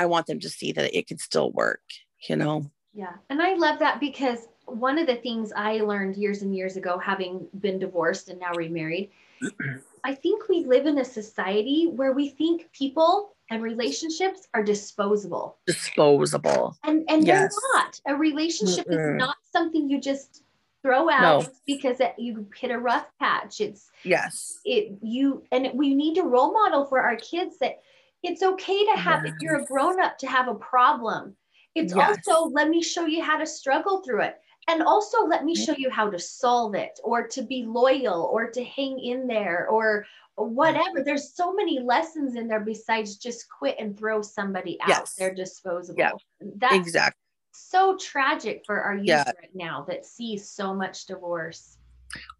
Speaker 3: i want them to see that it can still work you know
Speaker 2: Yeah. And I love that because one of the things I learned years and years ago, having been divorced and now remarried, I think we live in a society where we think people and relationships are disposable.
Speaker 3: disposable
Speaker 2: And and
Speaker 3: Yes.
Speaker 2: they're not. A relationship
Speaker 3: Mm-mm.
Speaker 2: is not something you just throw out because it, you hit a rough patch. It's
Speaker 3: yes
Speaker 2: it you and we need to role model for our kids that it's okay to have if you're a grown up to have a problem it's
Speaker 3: Yes.
Speaker 2: also let me show you how to struggle through it and also let me show you how to solve it or to be loyal or to hang in there or whatever there's so many lessons in there besides just quit and throw somebody out
Speaker 3: Yes.
Speaker 2: they're disposable
Speaker 3: Yeah.
Speaker 2: that's
Speaker 3: exactly
Speaker 2: so tragic for our youth
Speaker 3: Yeah.
Speaker 2: right now that sees so much divorce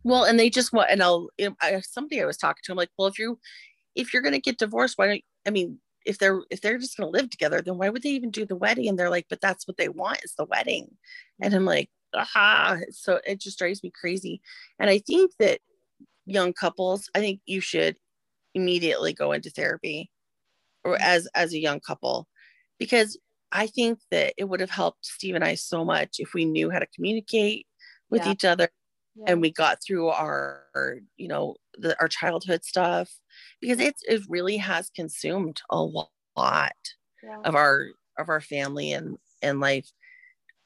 Speaker 3: well and they just want and i'll I, somebody i was talking to i'm like well if you if you're going to get divorced why don't i mean if they're if they're just going to live together then why would they even do the wedding? And they're like but that's what they want is the wedding. And i'm like aha. So it just drives me crazy. And i think that young couples i think you should immediately go into therapy or mm-hmm. as as a young couple because i think that it would have helped steve and i so much if we knew how to communicate with
Speaker 2: Yeah.
Speaker 3: each other
Speaker 2: Yeah.
Speaker 3: and we got through our, our, you know the, our childhood stuff because it's it really has consumed a lot
Speaker 2: Yeah.
Speaker 3: of our of our family and and life.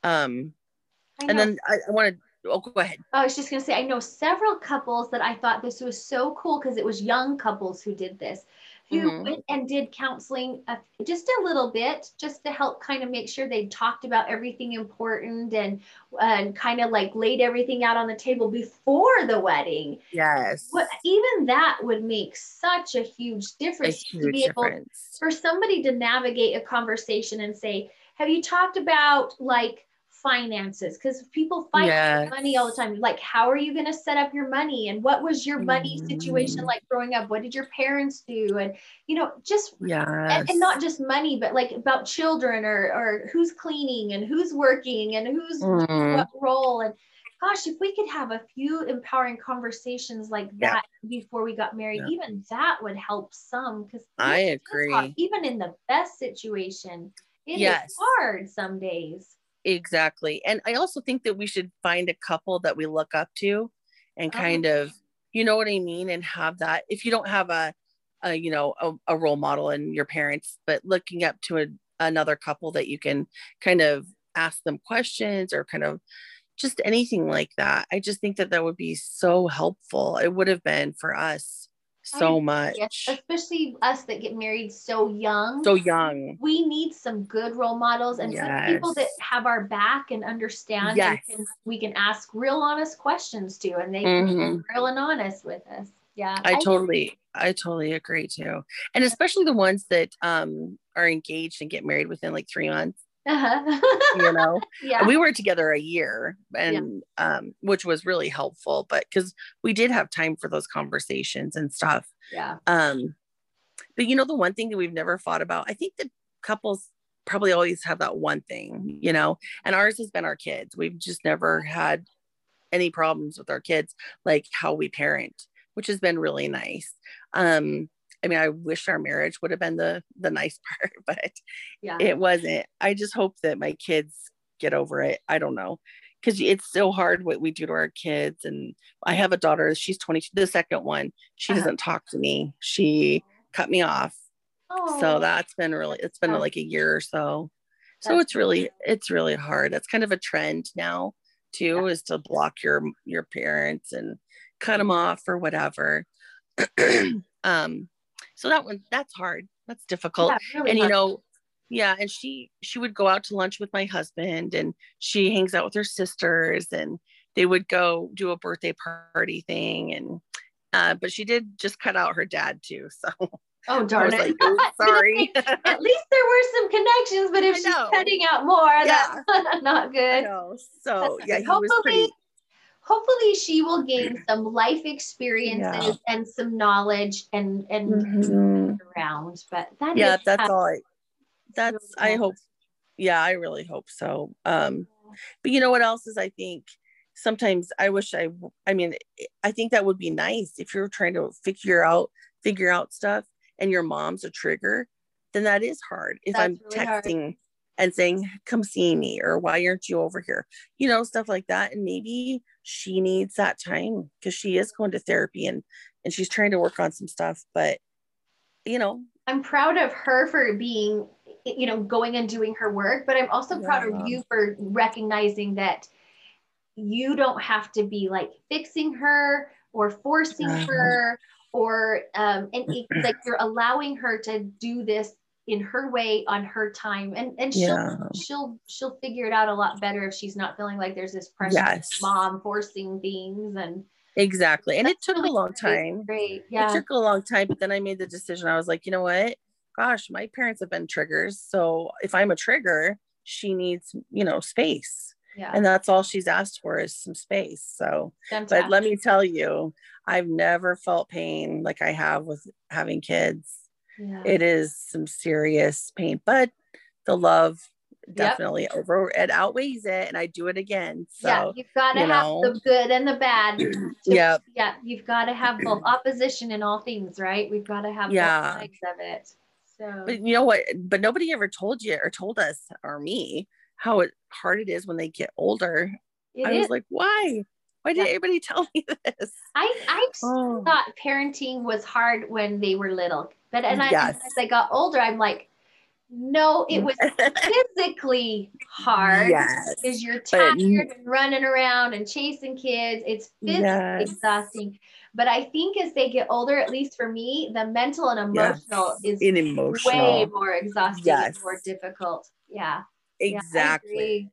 Speaker 3: Um and then i, I wanted oh go ahead.
Speaker 2: I was just gonna say, I know several couples that I thought this was so cool because it was young couples who did this, who
Speaker 3: Mhm.
Speaker 2: went and did counseling uh, just a little bit, just to help kind of make sure they talked about everything important and and kind of like laid everything out on the table before the wedding.
Speaker 3: yes
Speaker 2: What even that would make such a huge
Speaker 3: a
Speaker 2: difference to
Speaker 3: huge
Speaker 2: be able
Speaker 3: difference
Speaker 2: for somebody to navigate a conversation and say, Have you talked about like finances? Because people fight
Speaker 3: Yes.
Speaker 2: money all the time. Like, how are you going to set up your money? And what was your money situation
Speaker 3: Mhm.
Speaker 2: like growing up? What did your parents do? And, you know, just.
Speaker 3: yes
Speaker 2: And, and not just money, but like about children or or who's cleaning and who's working and who's
Speaker 3: Mhm.
Speaker 2: what role and gosh if we could have a few empowering conversations like
Speaker 3: Yeah.
Speaker 2: that before we got married
Speaker 3: Yeah.
Speaker 2: even that would help some because
Speaker 3: I agree.
Speaker 2: even in the best situation it is
Speaker 3: Yes.
Speaker 2: hard some days
Speaker 3: exactly and i also think that we should find a couple that we look up to and
Speaker 2: Uh-huh.
Speaker 3: kind of you know what i mean and have that if you don't have a, a you know a, a role model in your parents but looking up to a, another couple that you can kind of ask them questions or kind of just anything like that i just think that that would be so helpful it would have been for us so much.
Speaker 2: yes especially us that get married so young.
Speaker 3: So young.
Speaker 2: We need some good role models and good people that have our back and understand
Speaker 3: Yes.
Speaker 2: and can, we can ask real honest questions to and they can
Speaker 3: Mhm.
Speaker 2: be real and honest with us. Yeah.
Speaker 3: I totally, I totally agree too. And especially the ones that um are engaged and get married within like three months,
Speaker 2: uh-huh.
Speaker 3: you know.
Speaker 2: yeah
Speaker 3: we were together a year and um which was really helpful, but because we did have time for those conversations and stuff.
Speaker 2: yeah
Speaker 3: Um, but you know, the one thing that we've never fought about, I think that couples probably always have that one thing, you know, and ours has been our kids. We've just never had any problems with our kids, like how we parent, which has been really nice. Um, I mean, I wish our marriage would have been the the nice part, but
Speaker 2: yeah
Speaker 3: it wasn't. I just hope that my kids get over it. I don't know. Because it's so hard what we do to our kids. And I have a daughter, she's 22, the second one. She
Speaker 2: Uh-huh.
Speaker 3: doesn't talk to me. She cut me off.
Speaker 2: oh,
Speaker 3: So that's been really, it's been like a year or so. So it's really, it's really hard. That's kind of a trend now too, is to block your your parents and cut them off or whatever. um, so that one, that's hard. That's difficult.
Speaker 2: Yeah, really
Speaker 3: and you
Speaker 2: hard.
Speaker 3: know yeah and she she would go out to lunch with my husband and she hangs out with her sisters and they would go do a birthday party thing and uh but she did just cut out her dad too. So
Speaker 2: oh darn it.
Speaker 3: like "Oh, sorry.
Speaker 2: at least there were some connections but if she's cutting out more that's not good.
Speaker 3: so yeah he was pretty
Speaker 2: Hopefully- she will gain some life experiences and some knowledge and and
Speaker 3: Mhm.
Speaker 2: around but that
Speaker 3: yeah
Speaker 2: is
Speaker 3: that's
Speaker 2: tough.
Speaker 3: all i that's
Speaker 2: really
Speaker 3: i hope yeah i really hope so um but you know what else is i think sometimes i wish i i mean i think that would be nice if you're trying to figure out figure out stuff and your mom's a trigger then that is hard if
Speaker 2: That's
Speaker 3: i'm
Speaker 2: really hard.
Speaker 3: And saying come see me or why aren't you over here? You know stuff like that and maybe she needs that time because she is going to therapy and and she's trying to work on some stuff but you know.
Speaker 2: I'm proud of her for being, you know, going and doing her work, but I'm also proud of you for recognizing that you don't have to be like fixing her or forcing
Speaker 3: Yeah.
Speaker 2: her or um and it, like you're allowing her to do this in her way on her time and and she'll
Speaker 3: Yeah.
Speaker 2: she'll she'll figure it out a lot better if she's not feeling like there's this pressure
Speaker 3: Yes.
Speaker 2: mom forcing things and
Speaker 3: Exactly. And it took
Speaker 2: really
Speaker 3: a long time.
Speaker 2: great yeah
Speaker 3: It took a long time, but then I made the decision. I was like, you know what? Gosh, my parents have been triggers. So if I'm a trigger, she needs, you know, space.
Speaker 2: yeah
Speaker 3: And that's all she's asked for is some space. So, but let me tell you, I've never felt pain like I have with having kids.
Speaker 2: Yeah.
Speaker 3: it is some serious pain, but the love definitely over it outweighs it and I do it again. So
Speaker 2: yeah, you've got to
Speaker 3: you
Speaker 2: have the good and the bad.
Speaker 3: yeah.
Speaker 2: Yeah, you've got to have both opposition in all things, right? We've got to have
Speaker 3: Yeah.
Speaker 2: both sides of it. So
Speaker 3: but you know what? But nobody ever told you or told us or me how it, hard it is when they get older.
Speaker 2: it
Speaker 3: I
Speaker 2: is.
Speaker 3: was like, why? Why didn't
Speaker 2: Yeah.
Speaker 3: anybody tell me this?
Speaker 2: I I
Speaker 3: Oh.
Speaker 2: thought parenting was hard when they were little, but and I,
Speaker 3: Yes.
Speaker 2: as I got older, I'm like, no, it was physically hard.
Speaker 3: yes.
Speaker 2: because you're
Speaker 3: But-
Speaker 2: tired and running around and chasing kids. It's physically
Speaker 3: Yes.
Speaker 2: exhausting. But I think as they get older, at least for me, the mental and
Speaker 3: Yes.
Speaker 2: emotional is
Speaker 3: In
Speaker 2: way more exhausting
Speaker 3: Yes.
Speaker 2: and more difficult. Yeah. Yeah,
Speaker 3: exactly.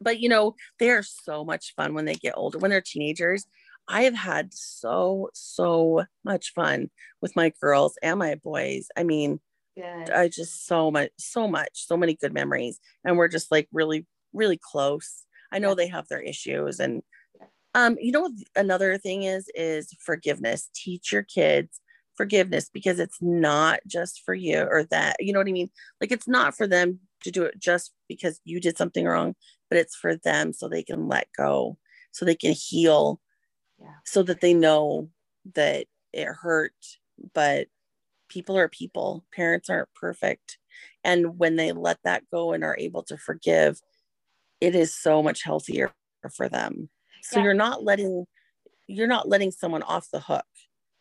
Speaker 3: But you know, they are so much fun when they get older. When they're teenagers, I have had so, so much fun with my girls and my boys. I mean,
Speaker 2: Good.
Speaker 3: I just so much, so much, so many good memories. And we're just like really, really close. I know
Speaker 2: Yeah.
Speaker 3: they have their issues. And um, you know another thing is is forgiveness. Teach your kids forgiveness because it's not just for you or that, you know what I mean? Like it's not for them to do it just because you did something wrong, but it's for them so they can let go, so they can heal,
Speaker 2: Yeah.
Speaker 3: so that they know that it hurt, but people are people parents aren't perfect and when they let that go and are able to forgive it is so much healthier for them so
Speaker 2: Yeah.
Speaker 3: you're not letting you're not letting someone off the hook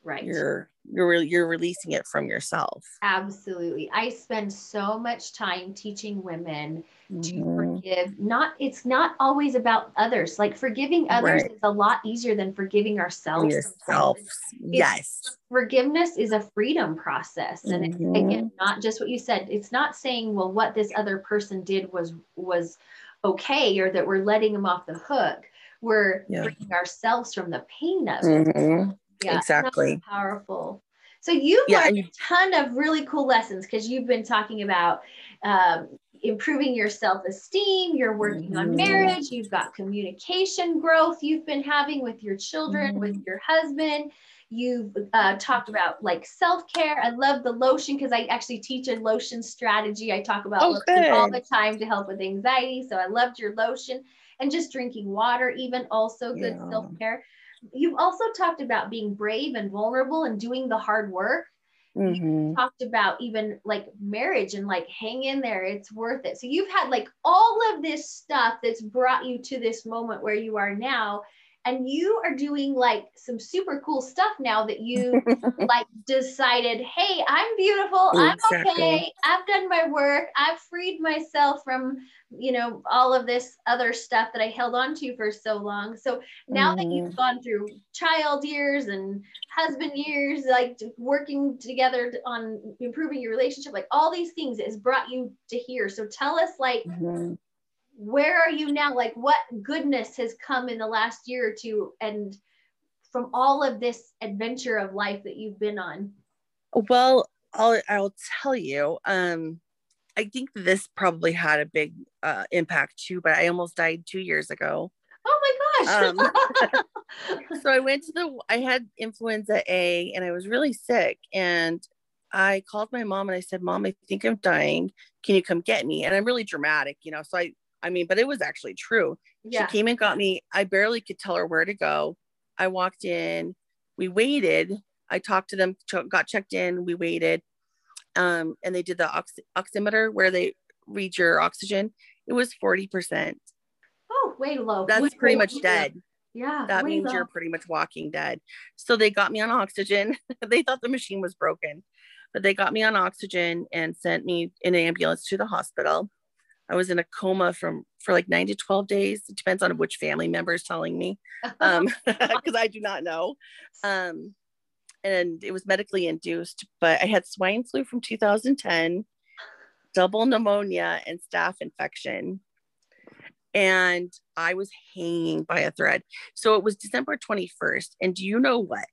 Speaker 2: Right.
Speaker 3: you're you're re- you're releasing it from yourself
Speaker 2: Absolutely. I spend so much time teaching women to
Speaker 3: Mhm.
Speaker 2: forgive. Not it's not always about others. Like forgiving others
Speaker 3: Right.
Speaker 2: is a lot easier than forgiving ourselves.
Speaker 3: yourself yes
Speaker 2: forgiveness is a freedom process and it's,
Speaker 3: Mhm.
Speaker 2: again not just what you said it's not saying well what this other person did was was okay or that we're letting them off the hook we're
Speaker 3: Yeah.
Speaker 2: freeing ourselves from the pain of it
Speaker 3: Mhm.
Speaker 2: Yeah
Speaker 3: exactly.
Speaker 2: powerful so you've
Speaker 3: Yeah,
Speaker 2: learned a ton of really cool lessons because you've been talking about um, improving your self-esteem you're working on
Speaker 3: Mhm.
Speaker 2: marriage you've got communication growth you've been having with your children
Speaker 3: Mm-hmm.
Speaker 2: with your husband you've uh, talked about like self-care i love the lotion because i actually teach a lotion strategy i talk about
Speaker 3: Oh,
Speaker 2: lotion all the time to help with anxiety so i loved your lotion and just drinking water even also good
Speaker 3: Yeah.
Speaker 2: self-care you've also talked about being brave and vulnerable and doing the hard work.
Speaker 3: Mhm.
Speaker 2: talked about even like marriage and like hang in there. It's worth it. So you've had like all of this stuff that's brought you to this moment where you are now and you are doing like some super cool stuff now that you like decided hey i'm beautiful i'm okay i've done my work i've freed myself from you know all of this other stuff that i held on to for so long. So now that you've gone through child years and husband years like working together on improving your relationship like all these things has brought you to here. So tell us like
Speaker 3: Mhm.
Speaker 2: Where are you now like what goodness has come in the last year or two and from all of this adventure of life that you've been on
Speaker 3: Well, I'll I'll tell you. Um, I think this probably had a big uh, impact too. But I almost died two years ago.
Speaker 2: oh my gosh
Speaker 3: Um, So I went to the. I had influenza A, and I was really sick. And I called my mom and I said, "Mom, I think I'm dying. Can you come get me?" And I'm really dramatic, you know. So I, I mean, but it was actually true.
Speaker 2: yeah
Speaker 3: She came and got me. I barely could tell her where to go. I walked in. We waited. I talked to them, got checked in. We waited. Um, and they did the ox- oximeter where they read your oxygen. It was 40%.
Speaker 2: oh way low
Speaker 3: That's
Speaker 2: Way
Speaker 3: pretty
Speaker 2: low.
Speaker 3: much dead.
Speaker 2: yeah
Speaker 3: That means
Speaker 2: low.
Speaker 3: you're pretty much walking dead. So they got me on oxygen. they thought the machine was broken, but they got me on oxygen and sent me in an ambulance to the hospital. I was in a coma from for like nine to 12 days. It depends on which family member is telling me. Um, because I do not know. Um, and it was medically induced, but I had swine flu from 2010, double pneumonia, and staph infection. And I was hanging by a thread. So it was December 21st. And do you know what?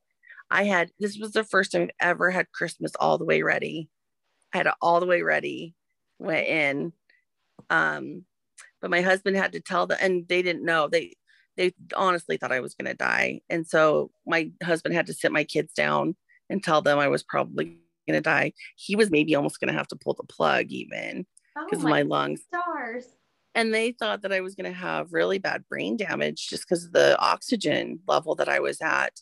Speaker 3: I had this was the first time I've ever had Christmas all the way ready. I had it all the way ready, went in. Um, but my husband had to tell them, and they didn't know. They they honestly thought I was going to die. And so my husband had to sit my kids down and tell them I was probably going to die. He was maybe almost going to have to pull the plug even because
Speaker 2: oh
Speaker 3: of my lungs.
Speaker 2: Stars.
Speaker 3: And they thought that I was going to have really bad brain damage just because of the oxygen level that I was at.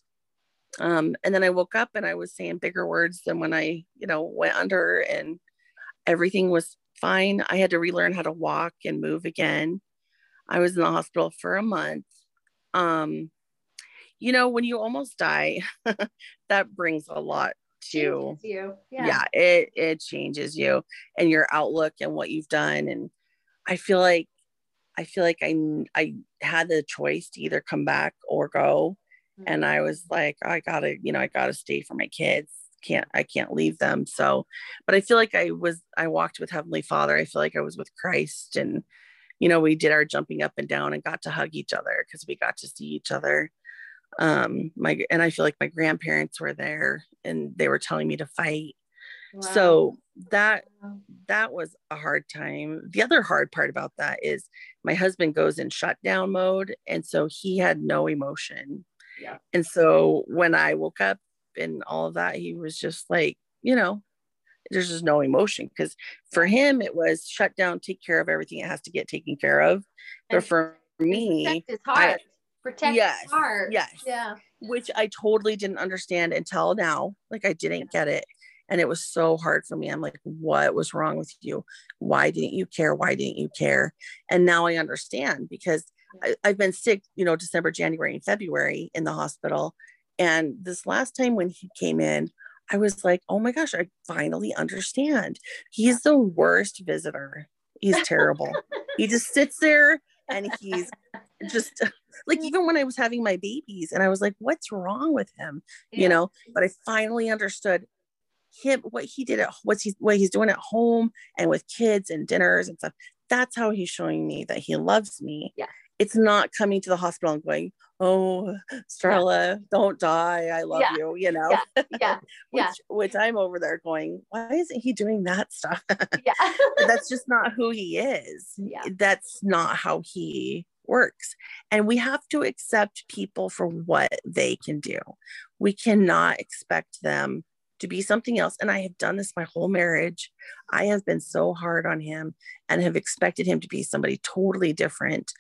Speaker 3: Um, and then I woke up and I was saying bigger words than when I, you know, went under and everything was fine. I had to relearn how to walk and move again. I was in the hospital for a month. Um, you know, when you almost die, that brings a lot to
Speaker 2: you. Yeah.
Speaker 3: yeah, it it changes you and your outlook and what you've done. And I feel like I feel like I I had the choice to either come back or go. And I was like, I gotta, you know, I gotta stay for my kids. Can't I can't leave them. So, but I feel like I was I walked with Heavenly Father. I feel like I was with Christ and you know, we did our jumping up and down and got to hug each other because we got to see each other. Um, my and I feel like my grandparents were there and they were telling me to fight.
Speaker 2: Wow.
Speaker 3: So that that was a hard time. The other hard part about that is my husband goes in shutdown mode. And so he had no emotion.
Speaker 2: Yeah.
Speaker 3: And so when I woke up and all of that, he was just like, you know, there's just no emotion because for him it was shut down, take care of everything it has to get taken care of. But
Speaker 2: And
Speaker 3: for me,
Speaker 2: protect his heart. protect
Speaker 3: Yes,
Speaker 2: his heart.
Speaker 3: yes.
Speaker 2: Yeah.
Speaker 3: which I totally didn't understand until now. Like I didn't get it. And it was so hard for me. I'm like, what was wrong with you? Why didn't you care? Why didn't you care? And now I understand because I, I've been sick, you know, December, January, and February in the hospital. And this last time when he came in, I was like, oh my gosh, I finally understand. He's the worst visitor. He's terrible. he just sits there and he's just like even when I was having my babies and I was like, what's wrong with him?
Speaker 2: Yeah.
Speaker 3: You know, but I finally understood him what he did at what's he what he's doing at home and with kids and dinners and stuff. That's how he's showing me that he loves me.
Speaker 2: Yeah.
Speaker 3: It's not coming to the hospital and going, Oh, Starla, don't die. I love
Speaker 2: Yeah.
Speaker 3: you, you know,
Speaker 2: Yeah. Yeah.
Speaker 3: which,
Speaker 2: yeah.
Speaker 3: which I'm over there going, why isn't he doing that stuff?
Speaker 2: Yeah.
Speaker 3: That's just not who he is.
Speaker 2: Yeah.
Speaker 3: That's not how he works. And we have to accept people for what they can do. We cannot expect them to be something else. And I have done this my whole marriage. I have been so hard on him and have expected him to be somebody totally different.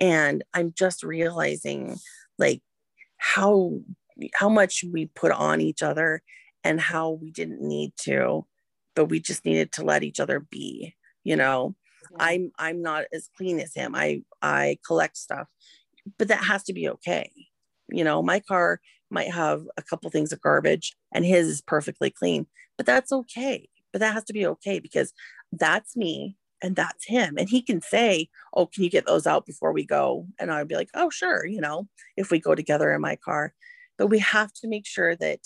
Speaker 3: And I'm just realizing like how how much we put on each other and how we didn't need to, but we just needed to let each other be, you know. I'm I'm not as clean as him. I I collect stuff, but that has to be okay. You know, my car might have a couple things of garbage and his is perfectly clean, but that's okay. But that has to be okay because that's me and that's him. And he can say, "Oh, can you get those out before we go?" And I'd be like, "Oh, sure." You know, if we go together in my car, but we have to make sure that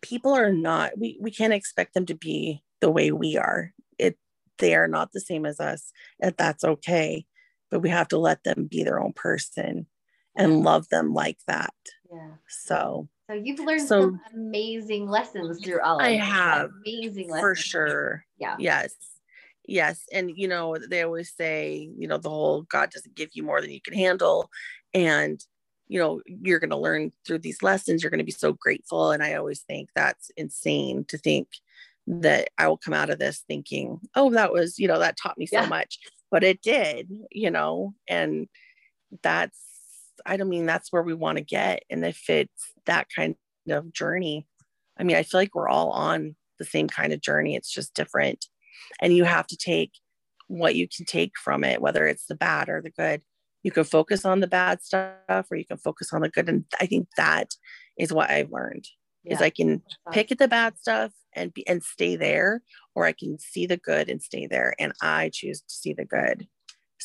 Speaker 3: people are not. We we can't expect them to be the way we are. It they are not the same as us and that's okay but we have to let them be their own person and love them like that
Speaker 2: Yeah.
Speaker 3: so
Speaker 2: So you've learned
Speaker 3: So-
Speaker 2: some amazing lessons through all of
Speaker 3: I have,
Speaker 2: amazing lessons.
Speaker 3: for sure
Speaker 2: Yeah.
Speaker 3: yes yes and you know they always say you know the whole god doesn't give you more than you can handle and you know you're going to learn through these lessons you're going to be so grateful and i always think that's insane to think that i will come out of this thinking oh that was you know that taught me so
Speaker 2: Yeah.
Speaker 3: much but it did you know and that's i don't mean that's where we want to get and if it's that kind of journey i mean i feel like we're all on the same kind of journey it's just different and you have to take what you can take from it whether it's the bad or the good you can focus on the bad stuff or you can focus on the good and i think that is what i've learned is i can pick at the bad stuff and be and stay there or i can see the good and stay there and i choose to see the good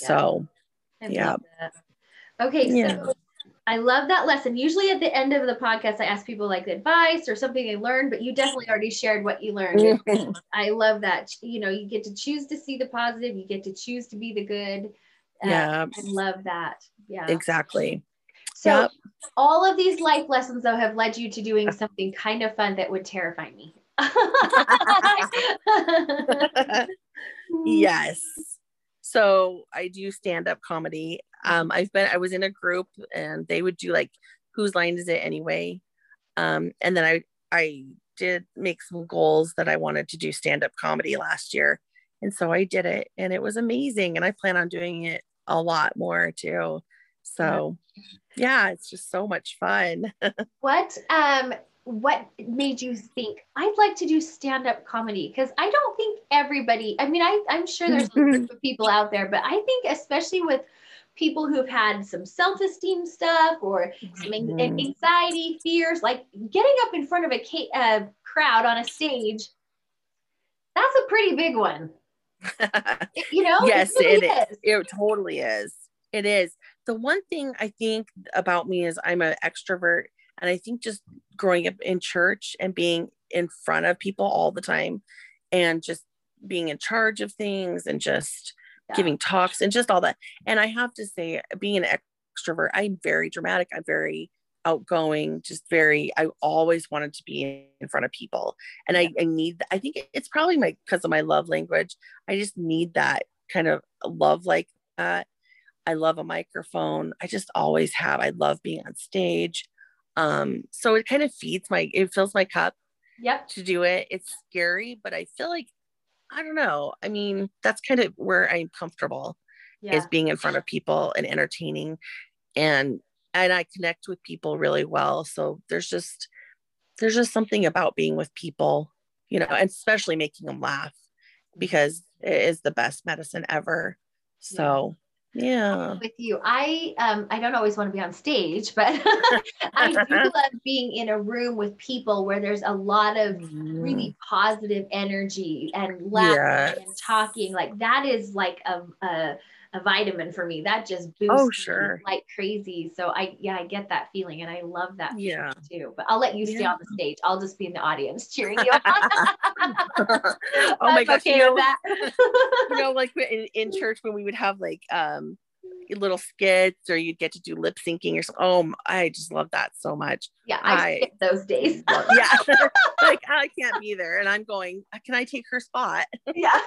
Speaker 2: Yeah.
Speaker 3: so
Speaker 2: I
Speaker 3: Yeah.
Speaker 2: Okay,
Speaker 3: Yeah.
Speaker 2: so I love that lesson. Usually at the end of the podcast, I ask people like advice or something they learned, but you definitely already shared what you learned. I love that. You know, you get to choose to see the positive, you get to choose to be the good. Uh,
Speaker 3: yeah
Speaker 2: I love that. Yeah.
Speaker 3: exactly
Speaker 2: So
Speaker 3: Yep.
Speaker 2: all of these life lessons though have led you to doing something kind of fun that would terrify me.
Speaker 3: yes so i do stand up comedy um i've been i was in a group and they would do like whose line is it anyway um and then i i did make some goals that I wanted to do stand up comedy last year. And so I did it and it was amazing. And I plan on doing it a lot more too. So yeah, it's just so much fun.
Speaker 2: what um what made you think I'd like to do stand-up comedy? Because I don't think everybody, I mean, I, I'm sure there's a group of people out there, but I think especially with people who've had some self-esteem stuff or some anxiety, fears, like getting up in front of a ca- uh, crowd on a stage, that's a pretty big one. You know?
Speaker 3: yes,
Speaker 2: really
Speaker 3: it is. It totally is. It is. The one thing I think about me is I'm an extrovert. And I think just growing up in church and being in front of people all the time and just being in charge of things and just
Speaker 2: Yeah.
Speaker 3: giving talks and just all that. And I have to say, being an extrovert, I'm very dramatic. I'm very outgoing, just very, I always wanted to be in front of people. And I, I need, I think it's probably my, because of my love language. I just need that kind of love like that. I love a microphone. I just always have. I love being on stage. Um, so it kind of feeds my, it fills my cup
Speaker 2: Yep.
Speaker 3: to do it. It's scary, but I feel like, I don't know. I mean, that's kind of where I'm comfortable
Speaker 2: Yeah.
Speaker 3: is being in front of people and entertaining and and I connect with people really well. So there's just there's just something about being with people, you know, and especially making them laugh because it is the best medicine ever. So yeah.
Speaker 2: With you. I um I don't always want to be on stage, but I do love being in a room with people where there's a lot of really positive energy and laughing and talking. Like that is like a a, a vitamin for me. That just boosts
Speaker 3: Oh, sure.
Speaker 2: like crazy. So I yeah, I get that feeling and I love that
Speaker 3: Yeah.
Speaker 2: too. But I'll let you stay
Speaker 3: Yeah.
Speaker 2: on the stage. I'll just be in the audience cheering you on.
Speaker 3: oh my gosh.
Speaker 2: okay
Speaker 3: you know, you know, like in, in church when we would have like um little skits or you'd get to do lip syncing or something. Oh, I just love that so much.
Speaker 2: yeah, I,
Speaker 3: I-
Speaker 2: skip those days.
Speaker 3: yeah. like I can't be there. And I'm going, can I take her spot?
Speaker 2: yeah.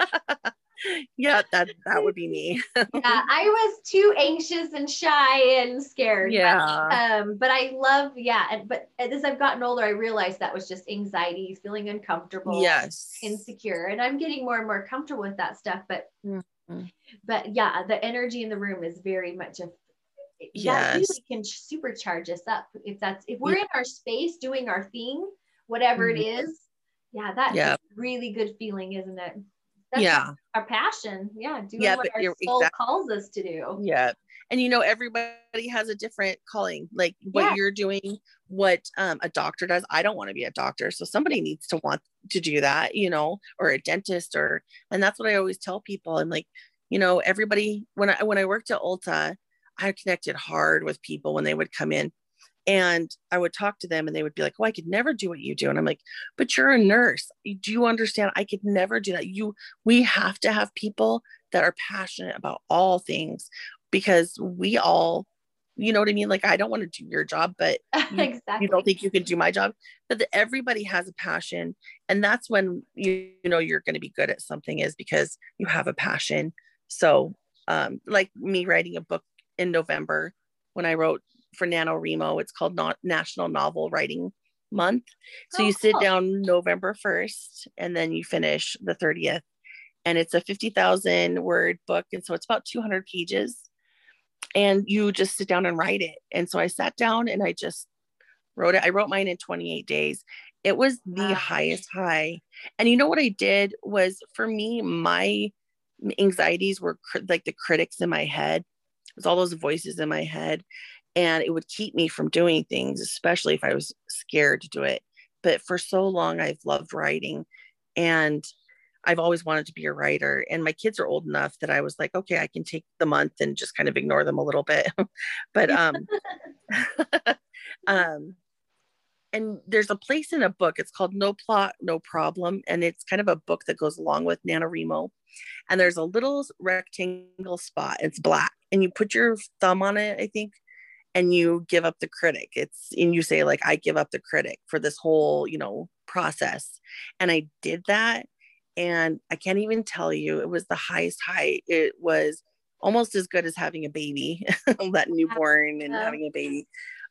Speaker 3: yeah, that that would be me.
Speaker 2: yeah, I was too anxious and shy and scared.
Speaker 3: Yeah.
Speaker 2: Um, but I love, yeah. And but as I've gotten older, I realized that was just anxiety, feeling uncomfortable,
Speaker 3: Yes.
Speaker 2: insecure, and I'm getting more and more comfortable with that stuff. But
Speaker 3: Mhm.
Speaker 2: but yeah, the energy in the room is very much a that
Speaker 3: Yes.
Speaker 2: really can supercharge us up if that's if we're
Speaker 3: Yeah.
Speaker 2: in our space doing our thing, whatever it is. Yeah, that's
Speaker 3: Yeah.
Speaker 2: a really good feeling, isn't it? That's
Speaker 3: yeah.
Speaker 2: our passion. Yeah, doing
Speaker 3: Yeah,
Speaker 2: what our soul
Speaker 3: exact-
Speaker 2: calls us to do.
Speaker 3: Yeah. And you know, everybody has a different calling. Like what
Speaker 2: Yeah.
Speaker 3: you're doing, what um, a doctor does. I don't want to be a doctor. So somebody needs to want to do that, you know, or a dentist or and that's what I always tell people. I'm like, you know, everybody when I when I worked at Ulta, I connected hard with people when they would come in. And I would talk to them and they would be like, Oh, I could never do what you do. And I'm like, but you're a nurse. Do you understand? I could never do that. You we have to have people that are passionate about all things because we all, you know what I mean? Like, I don't want to do your job, but You-
Speaker 2: exactly.
Speaker 3: you don't think you can do my job. But the, everybody has a passion. And that's when you, you know you're going to be good at something is because you have a passion. So, um, like me writing a book in November when I wrote for NaNoWriMo, it's called not National Novel Writing Month. So
Speaker 2: Oh,
Speaker 3: you sit
Speaker 2: cool.
Speaker 3: down November 1st and then you finish the 30th. And it's a 50,000 word book. And so it's about 200 pages. And you just sit down and write it. And so I sat down and I just wrote it. I wrote mine in 28 days. It was the
Speaker 2: Wow.
Speaker 3: highest high. And you know what I did was for me, my anxieties were cr- like the critics in my head. It was all those voices in my head. And it would keep me from doing things, especially if I was scared to do it. But for so long, I've loved writing. And I've always wanted to be a writer. And my kids are old enough that I was like, okay, I can take the month and just kind of ignore them a little bit. but um um and there's a place in a book it's called no plot no problem and it's kind of a book that goes along with nanowrimo and there's a little rectangle spot it's black and you put your thumb on it i think and you give up the critic. It's and you say like i give up the critic for this whole you know process. And i did that and i can't even tell you it was the highest high it was almost as good as having a baby that newborn and having a baby.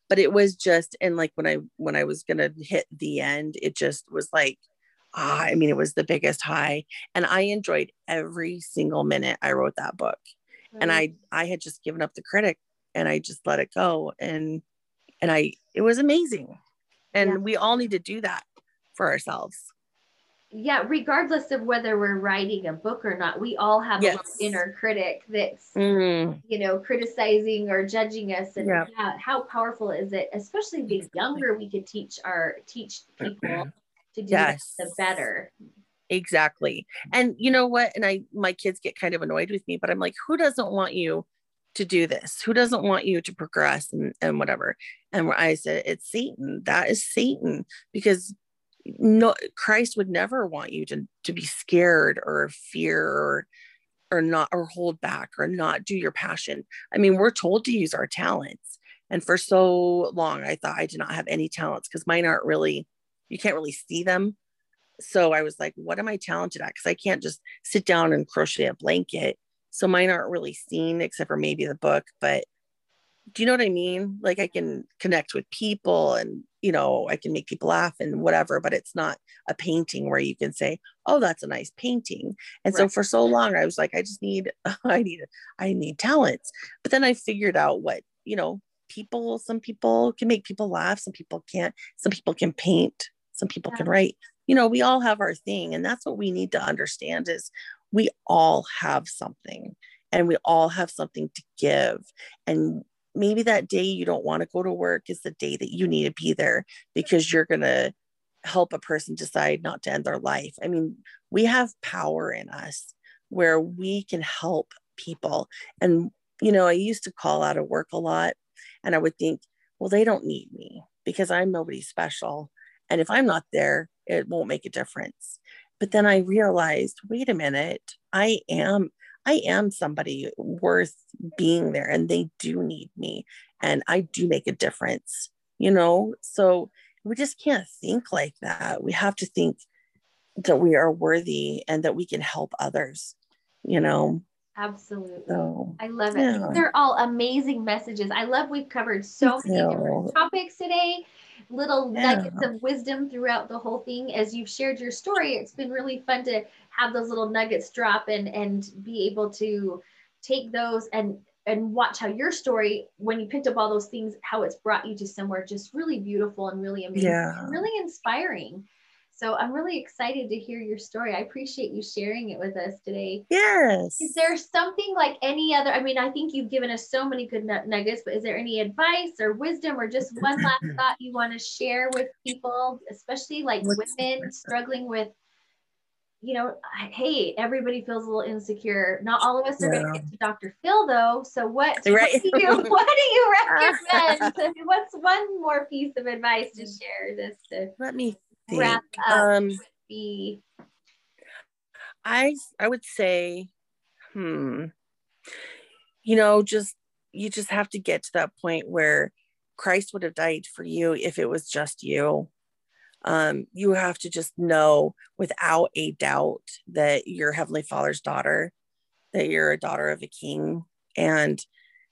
Speaker 3: But it was just and like when i when i was gonna hit the end it just was like ah, i mean it was the biggest high. And i enjoyed every single minute i wrote that book. And i i had just given up the critic and i just let it go. And and i it was amazing. And
Speaker 2: Yeah.
Speaker 3: we all need to do that for ourselves.
Speaker 2: Yeah, regardless of whether we're writing a book or not, we all have
Speaker 3: Yes.
Speaker 2: little inner critic that's
Speaker 3: Mm,
Speaker 2: you know criticizing or judging us. And
Speaker 3: Yeah.
Speaker 2: how, how powerful is it? Especially the younger we could teach our teach people to do
Speaker 3: Yes.
Speaker 2: that, the better.
Speaker 3: Exactly. And you know what? And i my kids get kind of annoyed with me but i'm like who doesn't want you to do this? Who doesn't want you to progress and, and whatever? And i said it's satan. That is satan. Because no christ would never want you to to be scared or fear or or not or hold back or not do your passion. I mean we're told to use our talents. And for so long i thought i did not have any talents because mine aren't really you can't really see them. So I was like, what am I talented at? Because I can't just sit down and crochet a blanket. So mine aren't really seen except for maybe the book. But do you know what I mean? Like I can connect with people and, you know, I can make people laugh and whatever, but it's not a painting where you can say, oh, that's a nice painting. And so for so long, I was like, I just need, I need, I need talents. But then I figured out what, you know, people, some people can make people laugh, some people can't, some people can paint, some people can write you know we all have our thing and that's what we need to understand is we all have something and we all have something to give. And maybe that day you don't want to go to work is the day that you need to be there because you're going to help a person decide not to end their life. I mean we have power in us where we can help people. And you know i used to call out of work a lot and i would think well they don't need me because i'm nobody special. And if I'm not there, it won't make a difference. But then I realized, wait a minute, I am I am somebody worth being there and they do need me and I do make a difference, you know? So we just can't think like that. We have to think that we are worthy and that we can help others, you know?
Speaker 2: Absolutely
Speaker 3: So
Speaker 2: I love it.
Speaker 3: Yeah.
Speaker 2: They're all amazing messages. I love we've covered so many different topics today, little
Speaker 3: Yeah.
Speaker 2: nuggets of wisdom throughout the whole thing. As you've shared your story, it's been really fun to have those little nuggets drop and and be able to take those and and watch how your story, when you picked up all those things, how it's brought you to somewhere just really beautiful and really amazing and really inspiring. So I'm really excited to hear your story. I appreciate you sharing it with us today.
Speaker 3: yes.
Speaker 2: Is there something like any other? I mean, I think you've given us so many good nuggets, but is there any advice or wisdom or just one last thought you want to share with people, especially like women struggling with, you know, hey, everybody feels a little insecure. Not all of us are going to get to Dr. Phil though. So what,
Speaker 3: Right.
Speaker 2: what, do you, what do you recommend? What's one more piece of advice to share this to
Speaker 3: Let me think.
Speaker 2: wrap up?
Speaker 3: Um
Speaker 2: be
Speaker 3: I I would say, hmm, you know, just you just have to get to that point where Christ would have died for you if it was just you. Um, you have to just know without a doubt that you're Heavenly Father's daughter, that you're a daughter of a king, and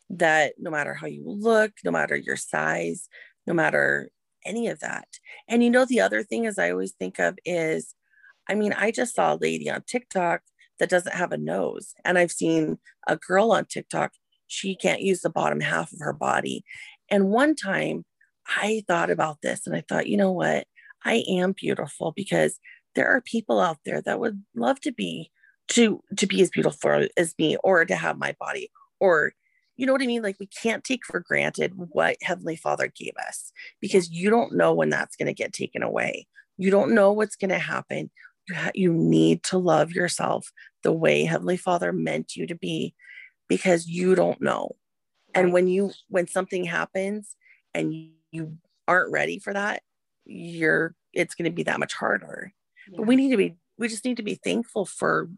Speaker 3: that no matter how you look, no matter your size, no matter any of that. And you know, the other thing is I always think of is I mean, I just saw a lady on TikTok that doesn't have a nose. And I've seen a girl on TikTok, she can't use the bottom half of her body. And one time I thought about this and I thought, you know what? I am beautiful because there are people out there that would love to be to to be as beautiful as me or to have my body or you know what I mean? Like we can't take for granted what Heavenly Father gave us because you don't know when that's going to get taken away. You don't know what's going to happen. You, ha- you need to love yourself the way heavenly father meant you to be because you don't know. And when you when something happens and you, you aren't ready for that you're it's going to be that much harder. But we need to be we just need to be thankful for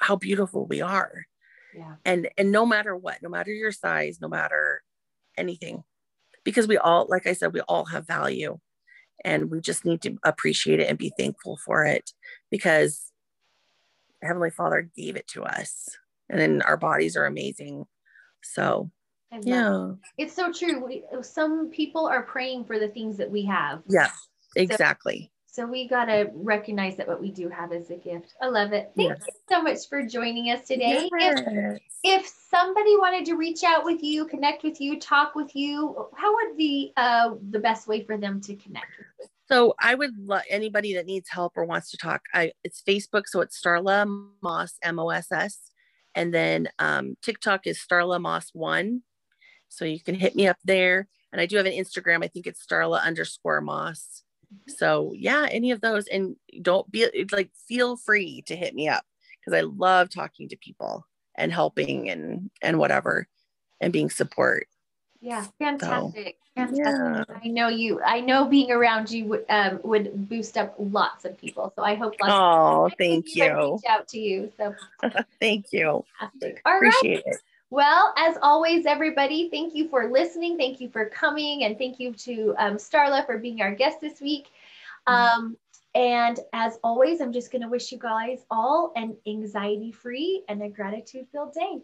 Speaker 3: how beautiful we are
Speaker 2: yeah.
Speaker 3: and and no matter what no matter your size no matter anything because we all like i said we all have value and we just need to appreciate it and be thankful for it because heavenly father gave it to us and then our bodies are amazing so Yeah.
Speaker 2: It's so true. We, some people are praying for the things that we have.
Speaker 3: Yeah. Exactly.
Speaker 2: So we got to recognize that what we do have is a gift. I love it. Thank
Speaker 3: Yes.
Speaker 2: you so much for joining us today. If,
Speaker 3: Yes.
Speaker 2: if somebody wanted to reach out with you, connect with you, talk with you, how would be uh, the best way for them to connect with you?
Speaker 3: So I would love anybody that needs help or wants to talk. I it's Facebook, so it's Starla Moss M O S S, and then um, TikTok is Starla Moss One. So you can hit me up there, and I do have an Instagram. I think it's Starla underscore Moss. So yeah, any of those, and don't be like feel free to hit me up because I love talking to people and helping and and whatever, and being support.
Speaker 2: Yeah, fantastic. Fantastic.
Speaker 3: Yeah.
Speaker 2: I know you. I know being around you would um, would boost up lots of people. So I hope lots
Speaker 3: Oh,
Speaker 2: of
Speaker 3: thank
Speaker 2: people
Speaker 3: you,
Speaker 2: reach out to you. So
Speaker 3: thank you.
Speaker 2: fantastic. All right.
Speaker 3: Appreciate it.
Speaker 2: Well, as always, everybody, thank you for listening. Thank you for coming, and thank you to um, Starla for being our guest this week. Um, and as always, I'm just going to wish you guys all an anxiety-free and a gratitude-filled day.